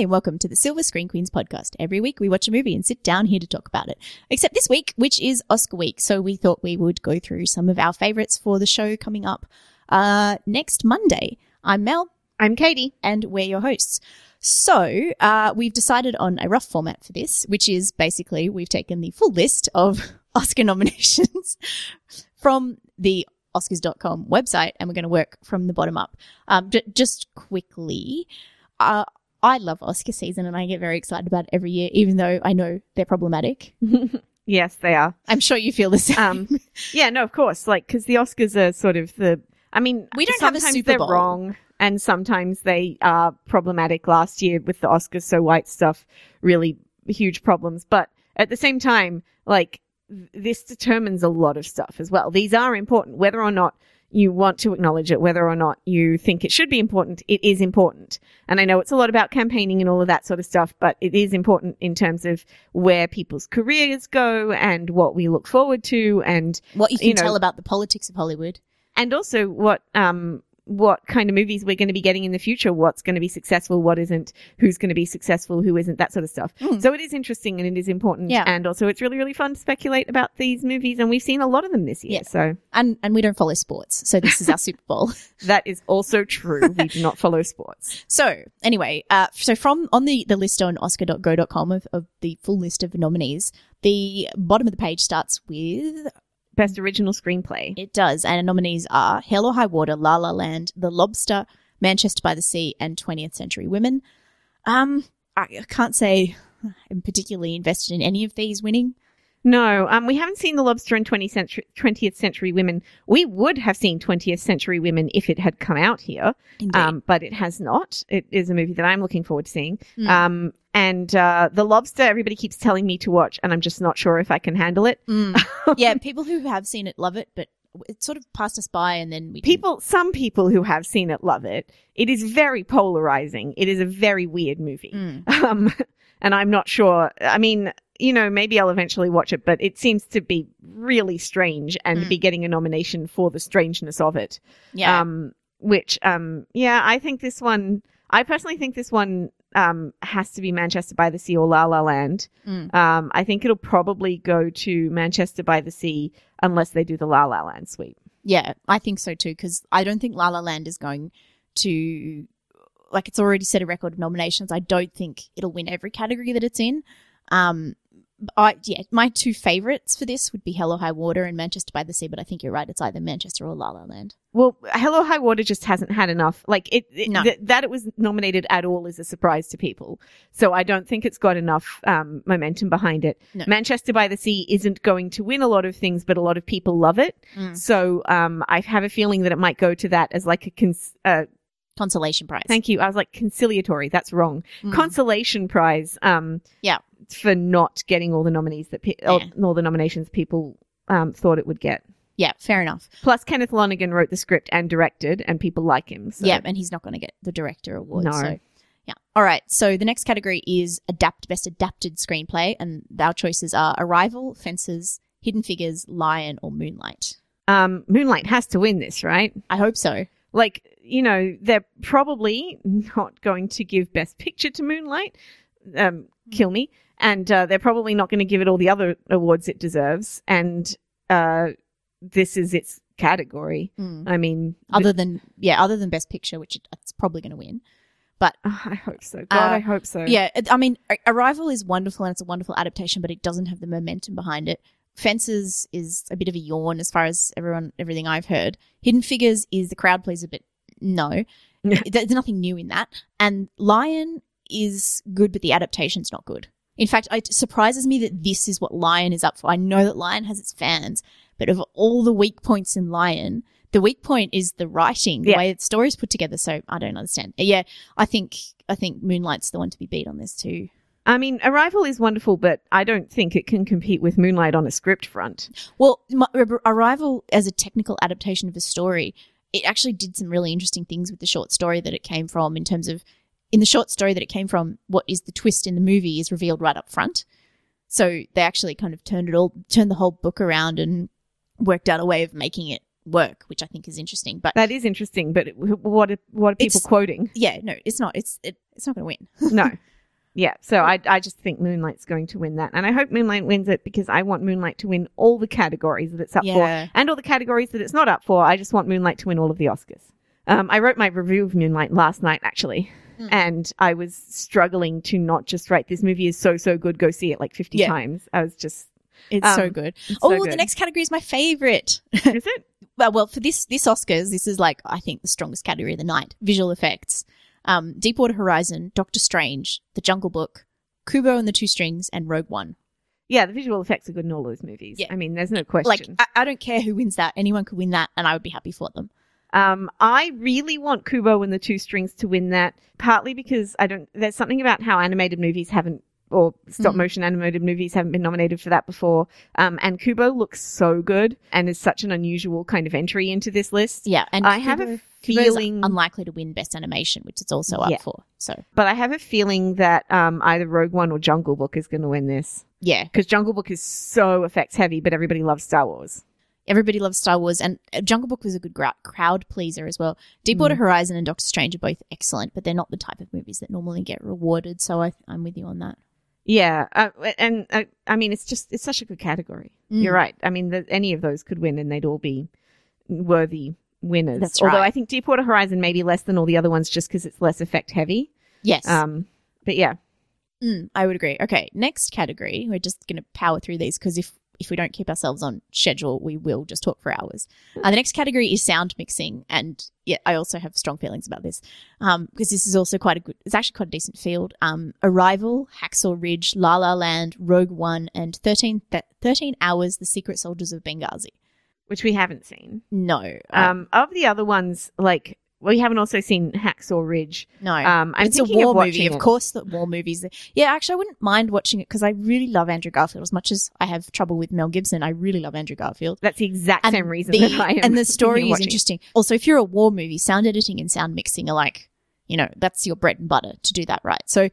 Hi, and welcome to the Silver Screen Queens podcast. Every week we watch a movie and sit down here to talk about it. Except this week, which is Oscar week. So we thought we would go through some of our favorites for the show coming up uh, next Monday. I'm Mel. I'm Katie. And we're your hosts. So uh, we've decided on a rough format for this, which is basically we've taken the full list of Oscar nominations from the Oscars.com website and we're going to work from the bottom up. Um, j- just quickly, uh, I love Oscar season and I get very excited about it every year, even though I know they're problematic. yes, they are. I'm sure you feel the same. Um, yeah, no, of course. Like, because the Oscars are sort of the. I mean, We don't have a sometimes Super they're Bowl. wrong, and sometimes they are problematic. Last year with the Oscars so white stuff, really huge problems. But at the same time, like this determines a lot of stuff as well. These are important, whether or not you want to acknowledge it, whether or not you think it should be important, it is important. And I know it's a lot about campaigning and all of that sort of stuff, but it is important in terms of where people's careers go and what we look forward to and what you can you know- tell about the politics of Hollywood. and also what um what kind of movies we're going to be getting in the future, what's going to be successful, what isn't, who's going to be successful, who isn't, that sort of stuff. Mm. So it is interesting and it is important. Yeah. And also it's really, really fun to speculate about these movies. And we've seen a lot of them this year. Yeah. So And and we don't follow sports, so this is our Super Bowl. that is also true. we do not follow sports. So anyway, uh, so from on the, the list on oscar.go.com of, of the full list of nominees, the bottom of the page starts with Best original screenplay. it does, and the nominees are Hell or High Water, La La Land, The Lobster, Manchester by the Sea, and 20th Century Women. Um, I I can't say I'm particularly invested in any of these winning. No, um, we haven't seen The Lobster and 20th century, 20th century Women. We would have seen 20th Century Women if it had come out here. Um, but it has not. It is a movie that I'm looking forward to seeing. Mm. Um, and uh, The Lobster, everybody keeps telling me to watch, and I'm just not sure if I can handle it. Mm. yeah, people who have seen it love it, but it sort of passed us by, and then we didn't- People, some people who have seen it love it. It is very polarizing. It is a very weird movie. Mm. Um, and I'm not sure. I mean, you know, maybe I'll eventually watch it, but it seems to be really strange and Mm. be getting a nomination for the strangeness of it. Yeah, Um, which, um, yeah, I think this one, I personally think this one, um, has to be Manchester by the Sea or La La Land. Mm. Um, I think it'll probably go to Manchester by the Sea unless they do the La La Land sweep. yeah, I think so too. Because I don't think La La Land is going to like it's already set a record of nominations. I don't think it'll win every category that it's in. Um, I yeah, my two favorites for this would be Hell or High Water and Manchester by the Sea. But I think you're right; it's either Manchester or La La Land. Well, Hell or High Water just hasn't had enough. Like it, it- No. th- that it was nominated at all is a surprise to people. So I don't think it's got enough um, momentum behind it. No. Manchester by the Sea isn't going to win a lot of things, but a lot of people love it. Mm. So um, I have a feeling that it might go to that as like a cons- uh, Consolation prize. Thank you. I was like conciliatory. That's wrong. Mm. Consolation prize. Um, Yeah. for not getting all the nominees that pe- all, Yeah. all the nominations people um thought it would get. yeah, fair enough. Plus, Kenneth Lonergan wrote the script and directed, and people like him. So. Yeah, and he's not going to get the director award. No. So, yeah. All right. So the next category is adapt best adapted screenplay, and our choices are Arrival, Fences, Hidden Figures, Lion, or Moonlight. Um, Moonlight has to win this, right? I hope so. Like, you know, they're probably not going to give Best Picture to Moonlight. Um, kill me. And uh, they're probably not going to give it all the other awards it deserves. And uh, this is its category. Mm. I mean, Other than yeah, other than Best Picture, which it's probably going to win. But I hope so. God, Uh, I hope so. Yeah, I mean, Arrival is wonderful and it's a wonderful adaptation, but it doesn't have the momentum behind it. Fences is a bit of a yawn as far as everyone everything I've heard. Hidden Figures is the crowd pleaser, but no, there's nothing new in that. And Lion is good, but the adaptation's not good. In fact, it surprises me that this is what Lion is up for. I know that Lion has its fans, but of all the weak points in Lion, the weak point is the writing, the Yeah. way the story's put together. So I don't understand. Yeah, I think I think Moonlight's the one to be beat on this too. I mean, Arrival is wonderful, but I don't think it can compete with Moonlight on a script front. Well, my, uh, Arrival as a technical adaptation of a story, it actually did some really interesting things with the short story that it came from in terms of in the short story that it came from, what is the twist in the movie is revealed right up front. So they actually kind of turned it all, turned the whole book around and worked out a way of making it work, which I think is interesting. But That is interesting, but what are, what are people quoting? yeah, no, it's not. It's it, it's not going to win. No. Yeah, so I I just think Moonlight's going to win that, and I hope Moonlight wins it because I want Moonlight to win all the categories that it's up Yeah. for, and all the categories that it's not up for. I just want Moonlight to win all of the Oscars. Um, I wrote my review of Moonlight last night actually, Mm. and I was struggling to not just write this movie is so so good. Go see it like fifty Yeah. times. I was just It's Um, so good. it's oh, so the next category is my favorite. is it? well, well, for this this Oscars, this is like I think the strongest category of the night: visual effects. Um, Deepwater Horizon, Doctor Strange, The Jungle Book, Kubo and the Two Strings, and Rogue One. Yeah, the visual effects are good in all those movies. Yeah. I mean, there's no question. Like, I, I don't care who wins that; anyone could win that, and I would be happy for them. Um, I really want Kubo and the Two Strings to win that, partly because I don't. There's something about how animated movies haven't, or stop Mm. motion animated movies haven't been nominated for that before. Um, and Kubo looks so good and is such an unusual kind of entry into this list. Yeah, and I have a Kubo- feeling- unlikely to win Best Animation, which it's also up Yeah. for. So, But I have a feeling that um, either Rogue One or Jungle Book is going to win this yeah, because Jungle Book is so effects heavy, but everybody loves Star Wars. everybody loves Star Wars, and uh, Jungle Book was a good crowd pleaser as well. Deepwater Mm. Horizon and Doctor Strange are both excellent, but they're not the type of movies that normally get rewarded. So I, I'm with you on that. Yeah, uh, and uh, I mean, it's just it's such a good category. Mm. You're right. I mean, the, any of those could win, and they'd all be worthy winners. That's Although right. I think Deepwater Horizon may be less than all the other ones, just because it's less effect heavy. Yes, Um, but yeah, Mm, I would agree. Okay, next category. We're just going to power through these because if if we don't keep ourselves on schedule, we will just talk for hours. Uh, the next category is sound mixing, and yeah, I also have strong feelings about this um, because this is also quite a good. It's actually quite a decent field. Um, Arrival, Hacksaw Ridge, La La Land, Rogue One, and 13, th- 13 Hours: The Secret Soldiers of Benghazi. which we haven't seen. No, Um, of the other ones, like we haven't also seen Hacksaw Ridge. no. Um, I'm it's a war of movie, of course. The war movies. Yeah, actually, I wouldn't mind watching it because I really love Andrew Garfield. As much as I have trouble with Mel Gibson, I really love Andrew Garfield. That's the exact And same reason the, that I am. and the story is watching interesting. Also, if you're a war movie, sound editing and sound mixing are like, you know, that's your bread and butter to do that right. So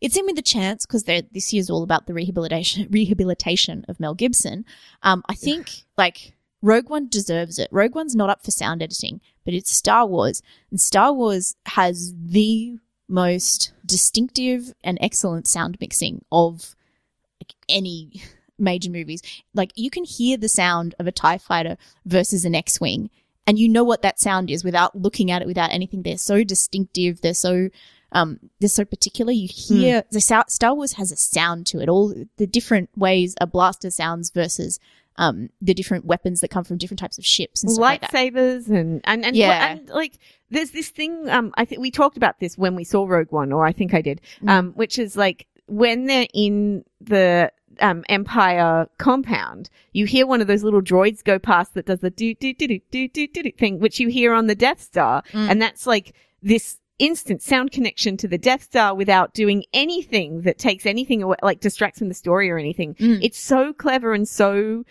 it's in with the chance because this year's all about the rehabilitation rehabilitation of Mel Gibson. Um, I think like Rogue One deserves it. Rogue One's not up for sound editing, but it's Star Wars, and Star Wars has the most distinctive and excellent sound mixing of like, any major movies. Like you can hear the sound of a TIE fighter versus an X Wing, and you know what that sound is without looking at it, without anything. They're so distinctive. They're so um, they're so particular. You hear the Star Star Wars has a sound to it. All the different ways a blaster sounds versus um, the different weapons that come from different types of ships and lightsabers like and and and, yeah. and like there's this thing um, I think we talked about this when we saw Rogue One or I think I did mm. um, which is like when they're in the um, Empire compound, you hear one of those little droids go past that does the do do do do do do do thing, which you hear on the Death Star, mm. and that's like this instant sound connection to the death star without doing anything that takes anything away like distracts from the story or anything Mm. it's so clever and so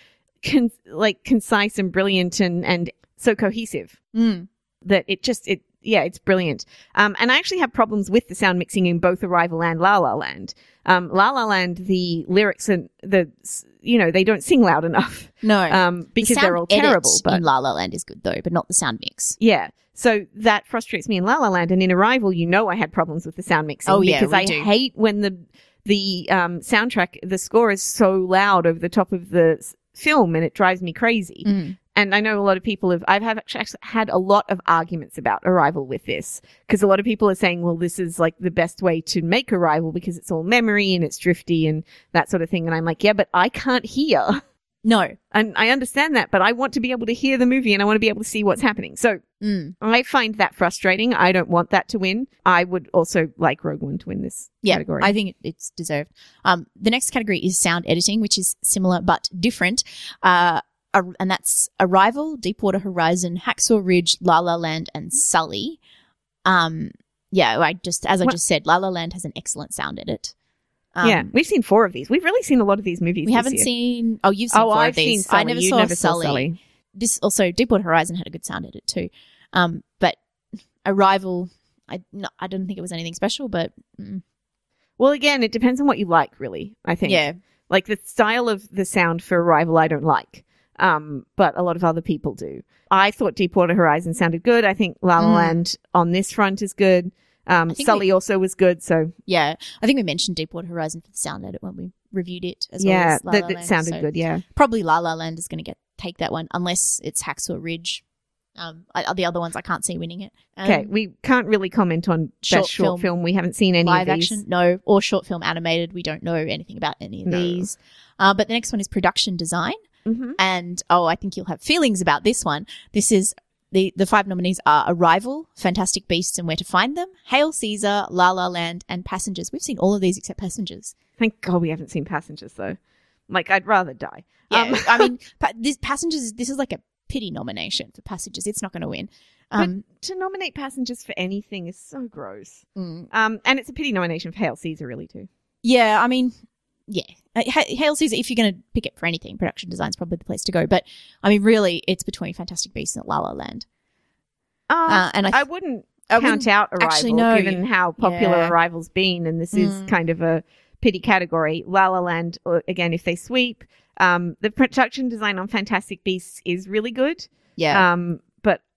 con- like concise and brilliant and and so cohesive Mm. that it just it yeah it's brilliant um and i actually have problems with the sound mixing in both arrival and la la land um la la land the lyrics and the you know they don't sing loud enough No, um The because sound they're all terrible but in La La Land is good though, but not the sound mix. yeah so that frustrates me in La La Land and in Arrival you know I had problems with the sound mixing Oh, yeah, because I do. hate when the the um soundtrack the score is so loud over the top of the film and it drives me crazy Mm. And I know a lot of people have, I've have actually had a lot of arguments about Arrival with this because a lot of people are saying, well, this is like the best way to make Arrival because it's all memory and it's drifty and that sort of thing. And I'm like, yeah, but I can't hear. No. And I understand that, but I want to be able to hear the movie and I want to be able to see what's happening. So Mm. I find that frustrating. I don't want that to win. I would also like Rogue One to win this Yeah, category. I think it's deserved. Um, the next category is sound editing, which is similar but different. Uh, and that's Arrival, Deepwater Horizon, Hacksaw Ridge, La La Land, and Sully. Um, yeah, I just as I What- just said, La La Land has an excellent sound edit. Um, yeah, we've seen four of these. We've really seen a lot of these movies. we haven't year. seen. Oh, you've seen Oh, four I've of these. seen Sully. I never You saw never Sully. saw Sully. This also Deepwater Horizon had a good sound edit too. Um, but Arrival, I no, I didn't think it was anything special, but mm, Well, again, it depends on what you like, really. I think. yeah, Like the style of the sound for Arrival, I don't like. Um, but a lot of other people do. I thought Deepwater Horizon sounded good. I think La La Mm. Land on this front is good. Um, Sully also was good. So Yeah, I think we mentioned Deepwater Horizon for the sound edit when we reviewed it as well yeah, La that, that sounded so good. Yeah. Probably La La Land is going to get take that one unless it's Hacksaw Ridge. Um, I, the other ones I can't see winning it. Um, Okay, we can't really comment on short best short film, film. We haven't seen any live of these. action, no, or short film animated. We don't know anything about any of No. these. Uh, but the next one is production design. Mhm. And oh, I think you'll have feelings about this one. This is the the five nominees are Arrival, Fantastic Beasts and Where to Find Them, Hail Caesar, La La Land, and Passengers. We've seen all of these except Passengers. Thank God we haven't seen Passengers though. Like I'd rather die. Yeah, Um, I mean, pa- this Passengers. This is like a pity nomination for Passengers. It's not going to win. Um, to nominate Passengers for anything is so gross. mm. Um, and it's a pity nomination for Hail Caesar, really too. yeah, I mean, yeah, Uh, Hail Caesar. If you're going to pick it for anything, production design's probably the place to go. But I mean, really, it's between Fantastic Beasts and La La Land. Uh, Uh, and I, I wouldn't I count wouldn't- out Arrival, actually, no. given how popular Yeah. Arrival's been, and this is Mm. kind of a pity category. La La Land, uh, again, if they sweep, um, the production design on Fantastic Beasts is really good. yeah, Um,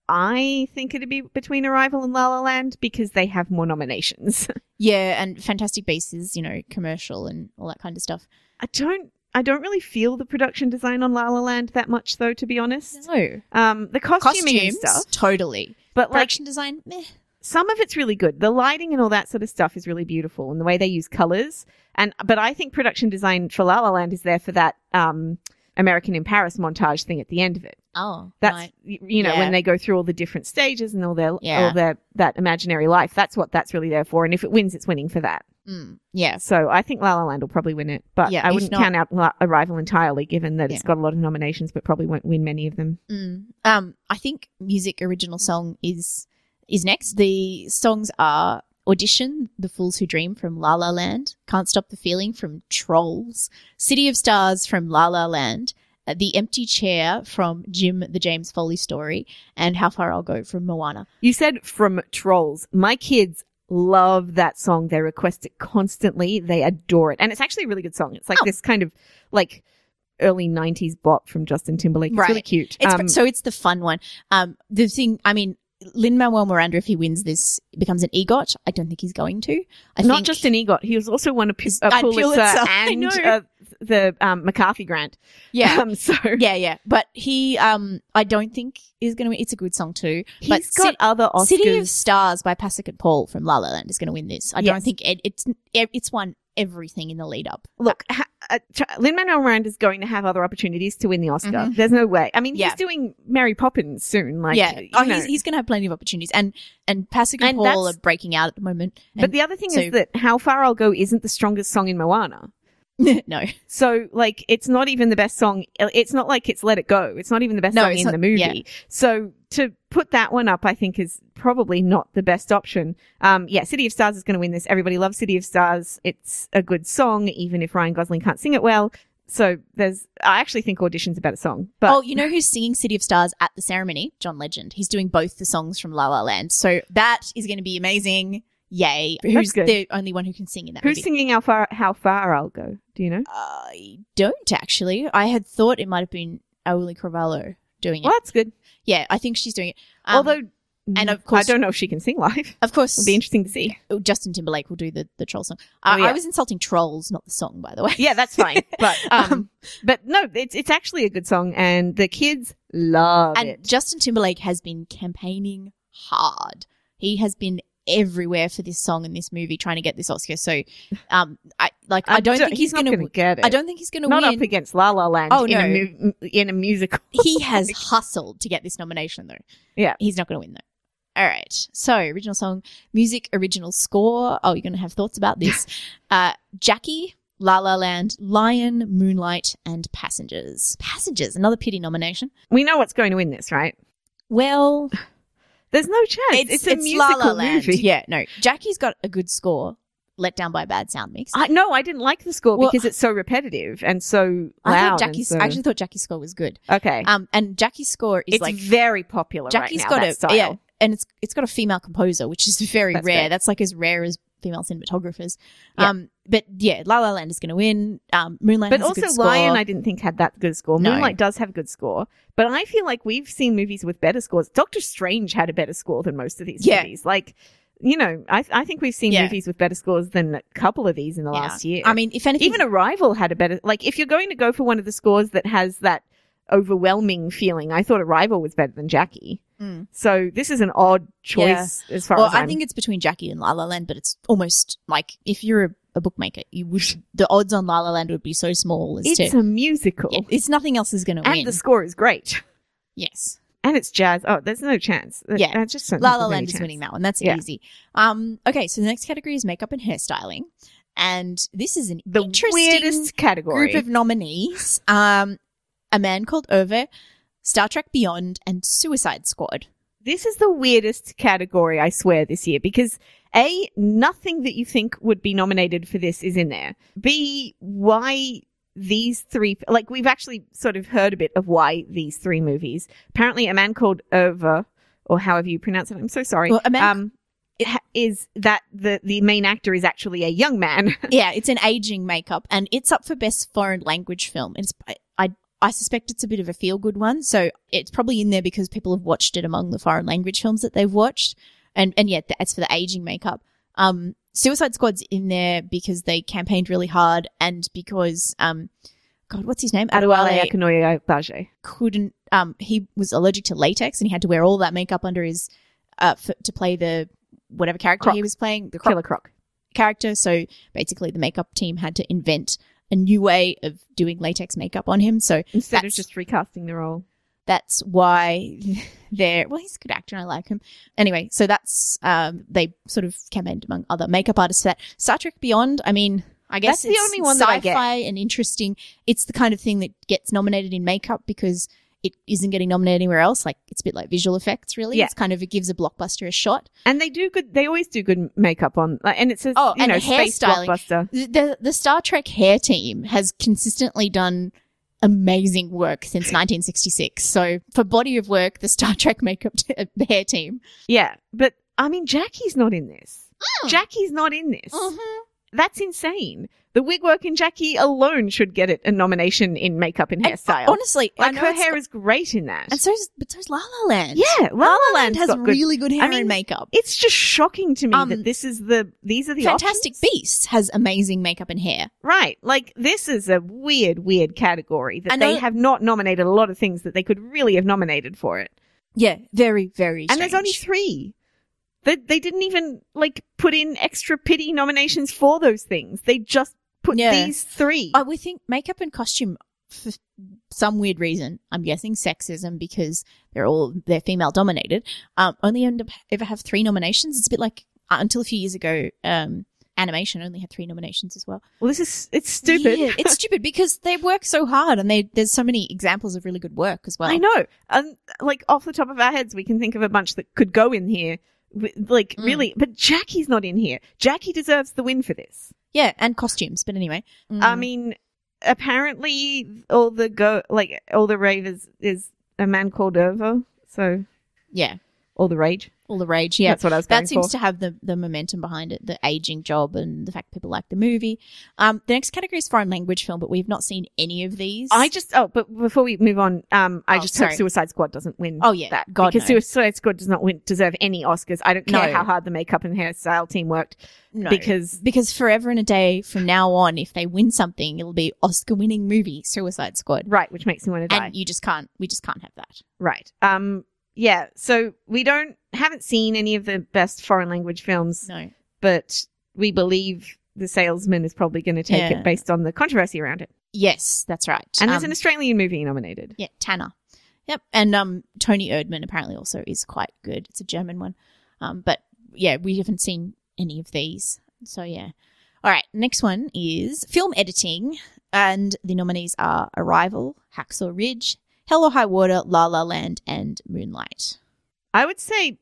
I think it'd be between Arrival and La La Land because they have more nominations. yeah, and Fantastic Beasts is you know commercial and all that kind of stuff. I don't. I don't really feel the production design on La La Land that much, though. To be honest, No, um, the costuming and costumes, stuff, totally. but like Production design, meh. some of it's really good. The lighting and all that sort of stuff is really beautiful, and the way they use colors. And but I think production design for La La Land is there for that um, American in Paris montage thing at the end of it. Oh, That's right. you know Yeah. when they go through all the different stages and all their Yeah. all their that imaginary life. That's what that's really there for. And if it wins, it's winning for that. Mm, yeah, So I think La La Land will probably win it, but Yeah, I wouldn't not- count out La- Arrival entirely, given that it's got a lot of nominations, but probably won't win many of them. Mm. Um, I think music original song is is next. The songs are Audition, The Fools Who Dream from La La Land, Can't Stop the Feeling from Trolls, City of Stars from La La Land, uh, The Empty Chair from Jim the James Foley Story, and How Far I'll Go from Moana. You said from Trolls. My kids love that song. They request it constantly. They adore it. And it's actually a really good song. It's like Oh. this kind of like early 90s bop from Justin Timberlake. It's really Right. cute. It's Um, so it's the fun one. Um, the thing, I mean, Lin Manuel Miranda, if he wins this, becomes an EGOT. I don't think he's going to. I not think, just an EGOT. He was also won a, Pu- Is- a uh, Pulitzer, Pulitzer. And uh, the um, MacArthur grant. yeah. Um, so yeah, yeah. But he, um, I don't think is going to. It's a good song too. but he's got Ci- other Oscars. City of Stars by Pasek and Paul from La La Land is going to win this. I don't think it, it's it's won everything in the lead up. Look, ha- uh, Lin Manuel Miranda is going to have other opportunities to win the Oscar. Mhm. There's no way. I mean, Yeah. he's doing Mary Poppins soon. Like, yeah, oh, he's, he's going to have plenty of opportunities, and and Pasek and, And Paul are breaking out at the moment. but the other thing so- is that How Far I'll Go isn't the strongest song in Moana. no, So, like, it's not even the best song. It's not like it's Let It Go. It's not even the best No, song in not- the movie. yeah. So, to put that one up, I think is probably not the best option. Um, yeah, City of Stars is going to win this. Everybody loves City of Stars. It's a good song, even if Ryan Gosling can't sing it well. So, there's, I actually think Audition's a better song. But oh, you know who's singing City of Stars at the ceremony? John Legend. He's doing both the songs from La La Land, so that is going to be amazing. Yay! Who's the only one who can sing in that who's movie? singing How Far, How Far I'll Go? Do you know? I don't actually. I had thought it might have been Auli'i Cravalho doing it. Well, that's good. Yeah, I think she's doing it. Um, Although, and of mm, course- I don't know if she can sing live. of course, It'll be interesting to see. Justin Timberlake will do the, the troll song. Uh, Oh, yeah. I was insulting trolls, not the song, by the way. Yeah, that's fine. But um, but no, it's it's actually a good song, and the kids love and it. Justin Timberlake has been campaigning hard. He has been everywhere for this song and this movie, trying to get this Oscar. So, um, I like. I don't think he's, not going gonna get it. I don't think he's going to not win. up against La La Land. Oh, in a no. mu- in a musical. he has hustled to get this nomination, though. Yeah. he's not going to win though. All right. So, original song, music, original score. Oh, you're going to have thoughts about this. uh, Jackie, La La Land, Lion, Moonlight, and Passengers. Passengers, another pity nomination. We know what's going to win this, right? Well, There's no chance. It's, a musical La La Land. movie. Yeah, no. Jackie's got a good score. Let down by a bad sound mix. I no, I didn't like the score Well, because it's so repetitive and so I loud. thought and Jackie's. so- I actually thought Jackie's score was good. okay. Um, and Jackie's score is it's like very popular Jackie's right now. got a style. yeah, and it's it's got a female composer, which is very That's rare. great. That's like as rare as female cinematographers. Yeah. Um, but yeah, La La Land is going to win. Um, Moonlight, But also. Lion, I didn't think had that good score. No. Moonlight does have a good score, but I feel like we've seen movies with better scores. Doctor Strange had a better score than most of these Yeah. movies. Like, you know, I I think we've seen Yeah. movies with better scores than a couple of these in the last year. I mean, if anything, even Arrival had a better like if you're going to go for one of the scores that has that overwhelming feeling, I thought Arrival was better than Jackie. Mm. So this is an odd choice as far well, as I I'm- think it's between Jackie and La La Land, but it's almost like if you're a, a bookmaker, you would the odds on La La Land would be so small as it's to a musical. yeah, it's nothing else is going to win. and the score is great. yes, And it's jazz. Oh, there's no chance. Yeah. I just La La Land is winning that one. That's Yeah. easy. Um, okay, so the next category is makeup and hairstyling, and this is an The interesting weirdest category. group of nominees. Um, a man called Over, Star Trek Beyond, and Suicide Squad. this is the weirdest category, I swear, this year because A, nothing that you think would be nominated for this is in there. B, why these three, like we've actually sort of heard a bit of why these three movies. Apparently, a man called Over, or however you pronounce it, I'm so sorry. Well, A Man- um, it ha- is that the, the main actor is actually a young man. yeah, it's an aging makeup, and it's up for best foreign language film. It's I suspect it's a bit of a feel good one, so it's probably in there because people have watched it among the foreign language films that they've watched, and and yeah, that's for the aging makeup. Um, Suicide Squad's in there because they campaigned really hard, and because um, God, what's his name? Adewale Akinnuoye Agbaje. couldn't um he was allergic to latex and he had to wear all that makeup under his uh to play the whatever character Croc. he was playing the Croc Killer Croc. character so basically the makeup team had to invent a new way of doing latex makeup on him so Instead of just recasting the role. that's why they're well he's a good actor and I like him anyway so that's um they sort of campaigned among other makeup artists for that Star Trek Beyond I mean I guess That's the only one that I get. and interesting it's the kind of thing that gets nominated in makeup because it isn't getting nominated anywhere else like it's a bit like visual effects really Yeah. it's kind of it gives a blockbuster a shot And they do good. They always do good makeup on, like, and it says, Oh, you and know, the hairstyling. blockbuster. the, the the Star Trek hair team has consistently done amazing work since 1966 so for body of work the Star Trek makeup t- uh, hair team Yeah, but I mean, Jackie's not in this. Mm. Jackie's not in this. Mhm. That's insane. The wig work in Jackie alone should get it a nomination in makeup and And, hairstyle. honestly I like know her hair got- is great in that. And so is, but so's La La Land. yeah, La La Land has got good. really good hair I mean, and makeup. It's just shocking to me Um, that this is the these are the Fantastic options. Beasts has amazing makeup and hair. Right. Like this is a weird, weird category that they have not nominated a lot of things that they could really have nominated for it. Yeah, very, very And there's only three. They, they didn't even like put in extra pity nominations for those things. They just put Yeah. these three. I would think makeup and costume, for some weird reason, I'm guessing sexism because they're all, they're female dominated, um, only end up ever have three nominations. It's a bit like, uh, until a few years ago, um, animation only had three nominations as well. well, this is it's stupid. Yeah, it's stupid because they work so hard and they, there's so many examples of really good work as well. I know. And like off the top of our heads, we can think of a bunch that could go in here. Like Mm. really, but Jackie's not in here. Jackie deserves the win for this. Yeah, and costumes. But anyway, I Mm. mean, apparently all the go like all the ravers is a man called Irva. So yeah, all the rage. All the rage. Yeah, That's what I was going that seems for. to have the, the momentum behind it, the aging job and the fact people like the movie. Um, the next category is foreign language film, but we've not seen any of these. I just oh, but before we move on, um, I Oh, just sorry. hope Suicide Squad doesn't win. Oh, yeah. that God, because no. Suicide Squad does not win deserve any Oscars. I don't care No. how hard the makeup and hairstyle team worked no. because because forever and a day from now on, if they win something, it'll be Oscar winning movie Suicide Squad, right, which makes me want to die. and you just can't. We just can't have that. right. Um. Yeah. So we don't haven't seen any of the best foreign language films, No. but we believe the salesman is probably going to take Yeah. it based on the controversy around it. Yes, that's right. And there's Um, an Australian movie nominated. Yeah, Tanna. Yep, and um, Toni Erdmann apparently also is quite good. It's a German one, um, but yeah, we haven't seen any of these. So yeah. All right, next one is film editing, and the nominees are Arrival, Hacksaw Ridge, Hell or High Water, La La Land, and Moonlight. I would say,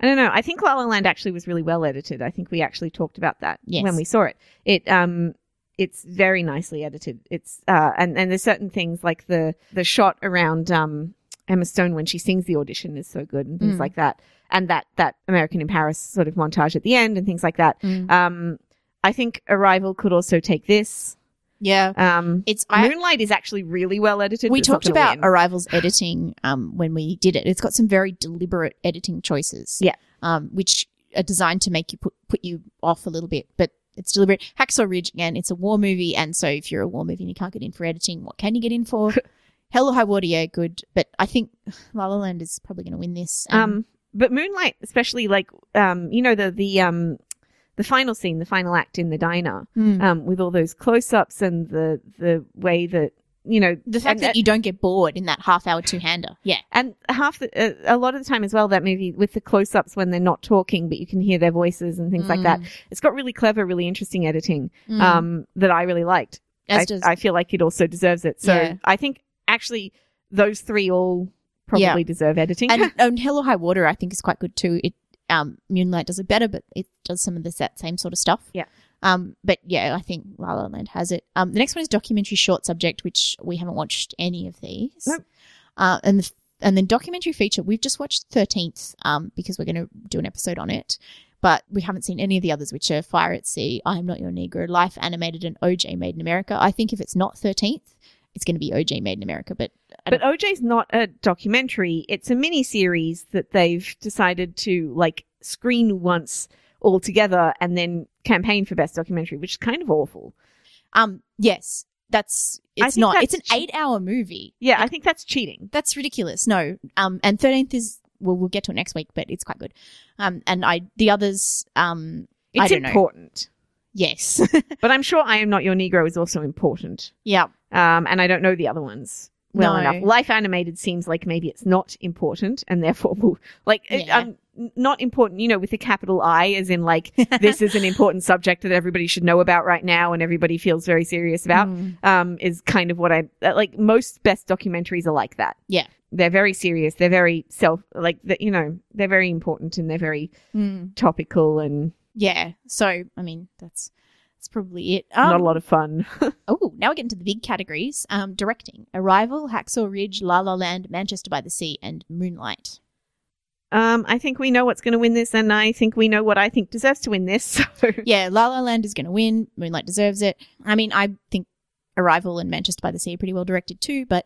I don't know. I think La La Land actually was really well edited. I think we actually talked about that Yes. when we saw it. It um, it's very nicely edited. It's uh, and and there's certain things like the the shot around um Emma Stone when she sings the audition is so good and things Mm. like that, and that that American in Paris sort of montage at the end and things like that. Um, I think Arrival could also take this. Yeah, Um, it's I, Moonlight is actually really well edited. we but it's not talked about win. Arrival's editing um, when we did it. It's got some very deliberate editing choices. Yeah. Um, which are designed to make you put put you off a little bit, but it's deliberate. Hacksaw Ridge again, it's a war movie, and so if you're a war movie and you can't get in for editing, what can you get in for? Hell or High Water, yeah, good, but I think La La Land is probably going to win this. and- Um, but Moonlight, especially like, um, you know, the, the, um, the final scene, the final act in the diner, Hmm. um, with all those close ups and the, the way that, you know, the fact and, that you don't get bored in that half hour two hander, yeah, and half the, uh, a lot of the time as well, that movie with the close ups when they're not talking, but you can hear their voices and things like that. It's got really clever, really interesting editing, Mm. um, that I really liked. as I, does I feel like it also deserves it. So Yeah. I think actually those three all probably Yeah. deserve editing. and, and Hell or High Water, I think is quite good too. It um, Moonlight does it better, but it does some of the that same sort of stuff. Yeah. Um, but yeah, I think La La Land has it. Um, the next one is documentary short subject, which we haven't watched any of these. Nope. Uh, and the, and then documentary feature, we've just watched Thirteenth, um, because we're going to do an episode on it. But we haven't seen any of the others, which are Fire at Sea, I Am Not Your Negro, Life Animated, and OJ Made in America. I think if it's not Thirteenth, it's going to be OJ Made in America. But But OJ's not a documentary. It's a mini series that they've decided to like screen once all together and then campaign for best documentary, which is kind of awful. Um, yes, that's it's not. that's It's an eight-hour movie. Yeah, I think that's cheating. That's ridiculous. No. Um, and thirteenth is well, we'll get to it next week, but it's quite good. Um, and I the others. Um, I It's don't know. important. yes. But I'm sure I Am Not Your Negro is also important. yeah. Um, and I don't know the other ones well No. enough. Life Animated seems like maybe it's not important and therefore will, like, it- Yeah. um, not important, you know, with a capital I, as in like, this is an important subject that everybody should know about right now and everybody feels very serious about, Mm. um, is kind of what I, uh, like, most best documentaries are like that. Yeah. They're very serious. They're very self, like, the, you know, they're very important and they're very Mm. topical and Yeah. So I mean, that's that's probably it. Um, not a lot of fun. Oh, now we're getting to the big categories. Um, directing: Arrival, Hacksaw Ridge, La La Land, Manchester by the Sea, and Moonlight. Um, I think we know what's going to win this, and I think we know what I think deserves to win this. So Yeah, La La Land is going to win. Moonlight deserves it. I mean, I think Arrival and Manchester by the Sea are pretty well directed too, but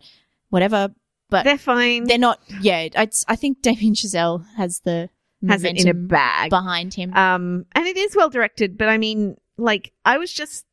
whatever. But they're fine. they're not. Yeah, I think Damien Chazelle has the Has it in a bag. behind him. Um, and it is well directed, but I mean, like, I was just,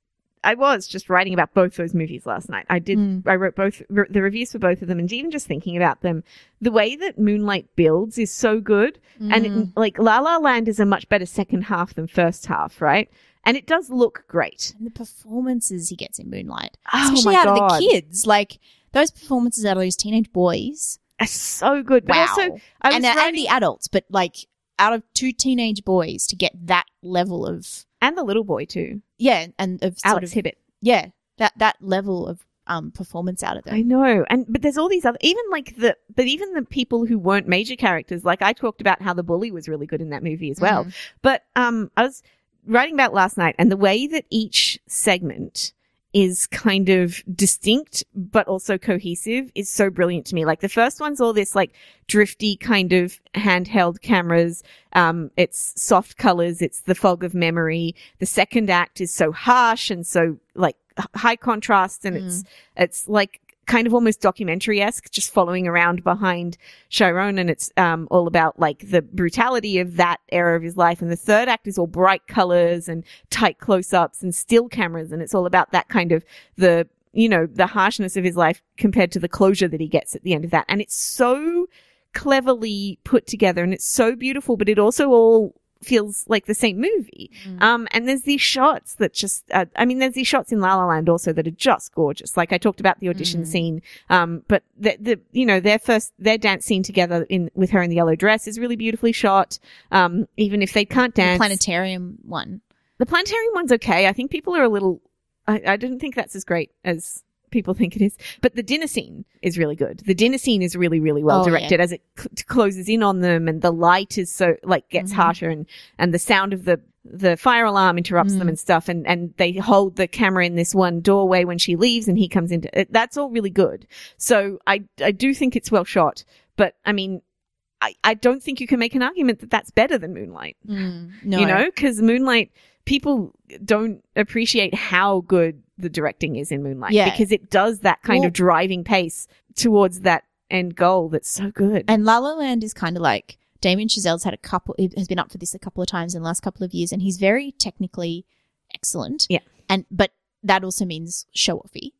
I was just writing about both those movies last night. I did, Mm. I wrote both re- the reviews for both of them, and even just thinking about them, the way that Moonlight builds is so good, and it, Mm. like La La Land is a much better second half than first half, right? And it does look great. And the performances he gets in Moonlight, Oh especially my out God. of the kids, like those performances out of those teenage boys. Are so good, but wow, also I was and, and the adults, but like out of two teenage boys to get that level of and the little boy too, yeah, and of sort Alex of Hibbert. yeah, that that level of um performance out of them. I know. And but there's all these other even like the but even the people who weren't major characters, like I talked about how the bully was really good in that movie as well. Mhm. But um I was writing about last night and the way that each segment is kind of distinct but also cohesive is so brilliant to me. Like the first one's all this like drifty kind of handheld cameras. Um, it's soft colors. It's the fog of memory. The second act is so harsh and so like high contrast and it's, it's like kind of almost documentary-esque, just following around behind Chiron. And it's, um, all about like the brutality of that era of his life. And the third act is all bright colors and tight close-ups and still cameras. And it's all about that kind of the, you know, the harshness of his life compared to the closure that he gets at the end of that. And it's so cleverly put together and it's so beautiful, but it also all feels like the same movie. Mm. Um, and there's these shots that just, uh, I mean, there's these shots in La La Land also that are just gorgeous. Like I talked about the audition Mm. scene. Um, but the, the, you know, their first, their dance scene together in, with her in the yellow dress is really beautifully shot. Um, even if they can't dance. The planetarium one. The planetarium one's okay. I think people are a little. I, I didn't think that's as great as people think it is. But the dinner scene is really good. The dinner scene is really, really well Oh, yeah. directed as it cl- closes in on them, and the light is so like gets Mhm. harsher, and and the sound of the the fire alarm interrupts them Mm. and stuff, and and they hold the camera in this one doorway when she leaves, and he comes into. It, that's all really good. So I I do think it's well shot, but I mean. I, I don't think you can make an argument that that's better than Moonlight Mm, no, you know because moonlight people don't appreciate how good the directing is in moonlight Yeah. because it does that kind Well- of driving pace towards that end goal that's so good And La La Land is kind of like Damien Chazelle's had a couple, has been up for this a couple of times in the last couple of years, and he's very technically excellent. Yeah. And, but that also means show offy.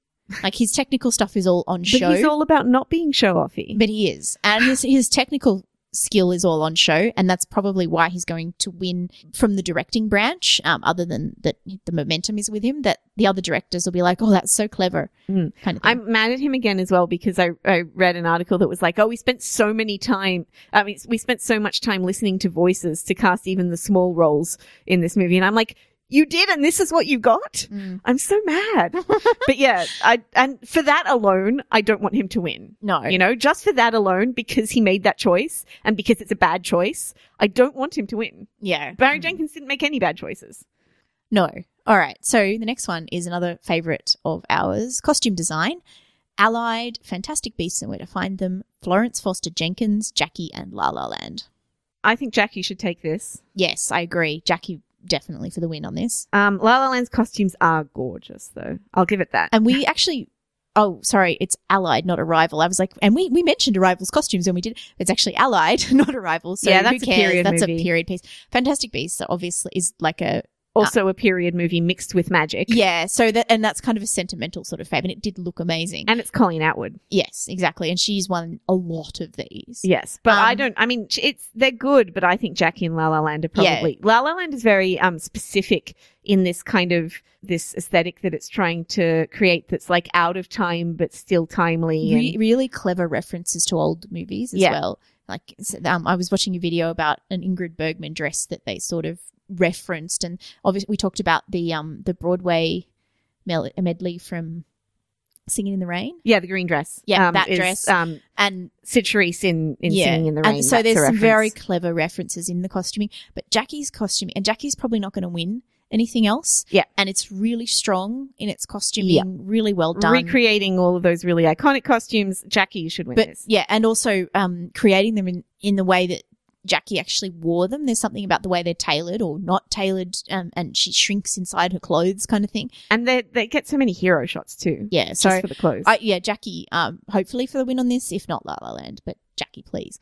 Like his technical stuff is all on show. But he's all about not being show offy. But he is. And his, his technical skill is all on show. And that's probably why he's going to win from the directing branch, um, other than that the momentum is with him, that the other directors will be like, oh, that's so clever. Mm. Kind of thing. I'm mad at him again as well because I, I read an article that was like, oh, we spent so many time, I mean, we spent so much time listening to voices to cast even the small roles in this movie. And I'm like, you did, and this is what you got? Mm. I'm so mad. but yeah, I, and for that alone, I don't want him to win. no. You know, just for that alone, because he made that choice and because it's a bad choice, I don't want him to win. yeah. Barry Jenkins didn't make any bad choices. No. All right. So the next one is another favorite of ours costume design. Allied, Fantastic Beasts and Where to Find Them, Florence Foster Jenkins, Jackie, and La La Land. I think Jackie should take this. Yes, I agree. Jackie definitely for the win on this. Um, La La Land's costumes are gorgeous, though. I'll give it that. And we actually, oh, sorry, it's Allied, not Arrival. I was like, and we, we mentioned Arrival's costumes when we did. It's actually Allied, not Arrival. So Yeah, who that's a period That's movie. a period piece. Fantastic Beasts obviously is like a Also, a period movie mixed with magic. yeah. So that and that's kind of a sentimental sort of fave, and it did look amazing. And it's Colleen Atwood. yes, exactly. And she's won a lot of these. Yes, but Um, I don't. I mean, it's they're good, but I think Jackie and La La Land are probably La La Land is very um specific in this kind of this aesthetic that it's trying to create. That's like out of time but still timely. Re- and- really clever references to old movies as Yeah. well. Like um, I was watching a video about an Ingrid Bergman dress that they sort of referenced, and obviously we talked about the um the Broadway mel- medley from Singing in the Rain, yeah, the green dress. Yeah, um, that is, dress. Um, and Charisse in in Singing in the Rain. and so there's some very clever references in the costuming. But Jackie's costuming, and Jackie's probably not going to win anything else. Yeah. and it's really strong in its costuming, Yeah. really well done. recreating all of those really iconic costumes. Jackie, should win but this. yeah, and also um, creating them in, in the way that Jackie actually wore them. There's something about the way they're tailored or not tailored, um, and she shrinks inside her clothes, kind of thing. And they they get so many hero shots too. Yeah, just so for the clothes. I, yeah, Jackie, um, hopefully for the win on this, if not La La Land, but Jackie, please.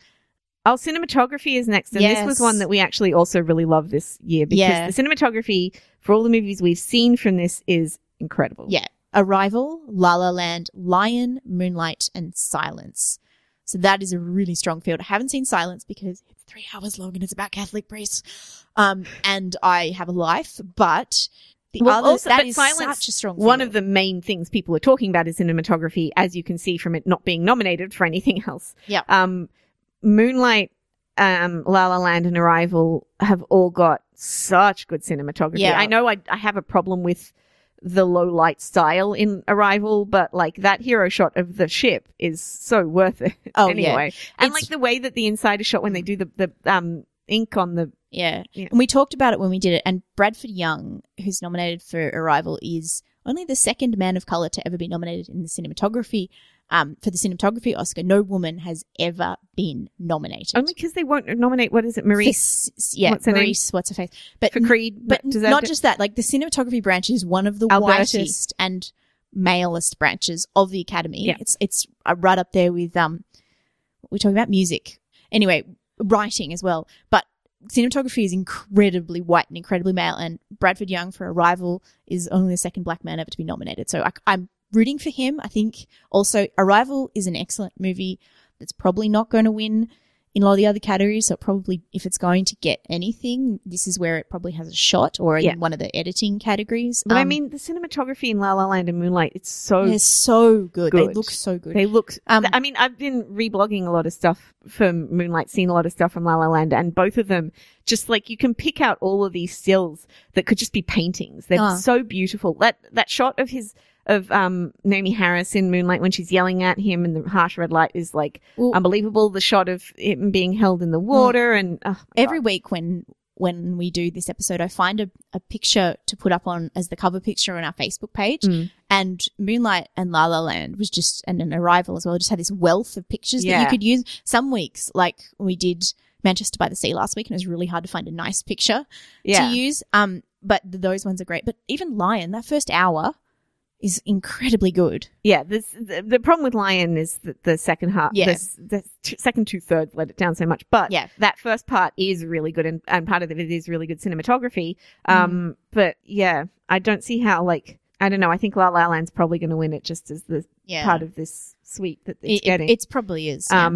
Oh, cinematography is next, and this was one that we actually also really loved this year because Yeah. the cinematography for all the movies we've seen from this is incredible. Yeah, Arrival, La La Land, Lion, Moonlight, and Silence. So that is a really strong field. I haven't seen Silence because three hours long and it's about Catholic priests. Um, and I have a life, but the Well, other also- that is Silence- such a strong. One of the main things people are talking about is cinematography, as you can see from it not being nominated for anything else. Yeah. Um, Moonlight, um, La La Land, and Arrival have all got such good cinematography. Yeah. I know I, I have a problem with the low light style in Arrival, but like that hero shot of the ship is so worth it. Oh, yeah. anyway, and It's- like the way that the inside is shot when they do the the um ink on the Yeah. Yeah. And we talked about it when we did it. And Bradford Young, who's nominated for Arrival, is only the second man of color to ever be nominated in the cinematography. Um, for the cinematography Oscar, no woman has ever been nominated. only because they won't nominate what is it, Maryse s- yeah, what's her name? Maryse, what's her face? But for Creed, but not do- just that. Like the cinematography branch is one of the whitest and malest branches of the academy. Yeah. It's it's uh, right up there with um, we're talking about music. Anyway, writing as well, but cinematography is incredibly white and incredibly male. And Bradford Young for Arrival is only the second black man ever to be nominated. So I, I'm rooting for him. I think also Arrival is an excellent movie that's probably not going to win in a lot of the other categories. So probably, if it's going to get anything, this is where it probably has a shot or in Yeah. one of the editing categories. But I Um, mean, the cinematography in La La Land and Moonlight, it's so they're so good. They look so good. They look. Um, I mean, I've been reblogging a lot of stuff from Moonlight, seen a lot of stuff from La La Land, and both of them just like you can pick out all of these stills that could just be paintings. They're Ah. so beautiful. That that shot of his of um Naomie Harris in Moonlight when she's yelling at him and the harsh red light is like Well, unbelievable. The shot of him being held in the water and oh every God. week when when we do this episode, I find a, a picture to put up on as the cover picture on our Facebook page. Mm. And Moonlight and La La Land was just and an arrival as well. Just had this wealth of pictures that you could use. Some weeks, like we did Manchester by the Sea last week, and it was really hard to find a nice picture yeah. to use. Um, but those ones are great. But even Lion, that first hour, is incredibly good. Yeah, this the, the problem with Lion is that the second half, Yeah. the, the t- second two thirds let it down so much. But Yeah. that first part is really good, and, and part of it is really good cinematography. Um, but yeah, I don't see how like I don't know. I think La La Land's probably going to win it just as the Yeah. part of this suite that it's it, getting. it, it's probably is. yeah.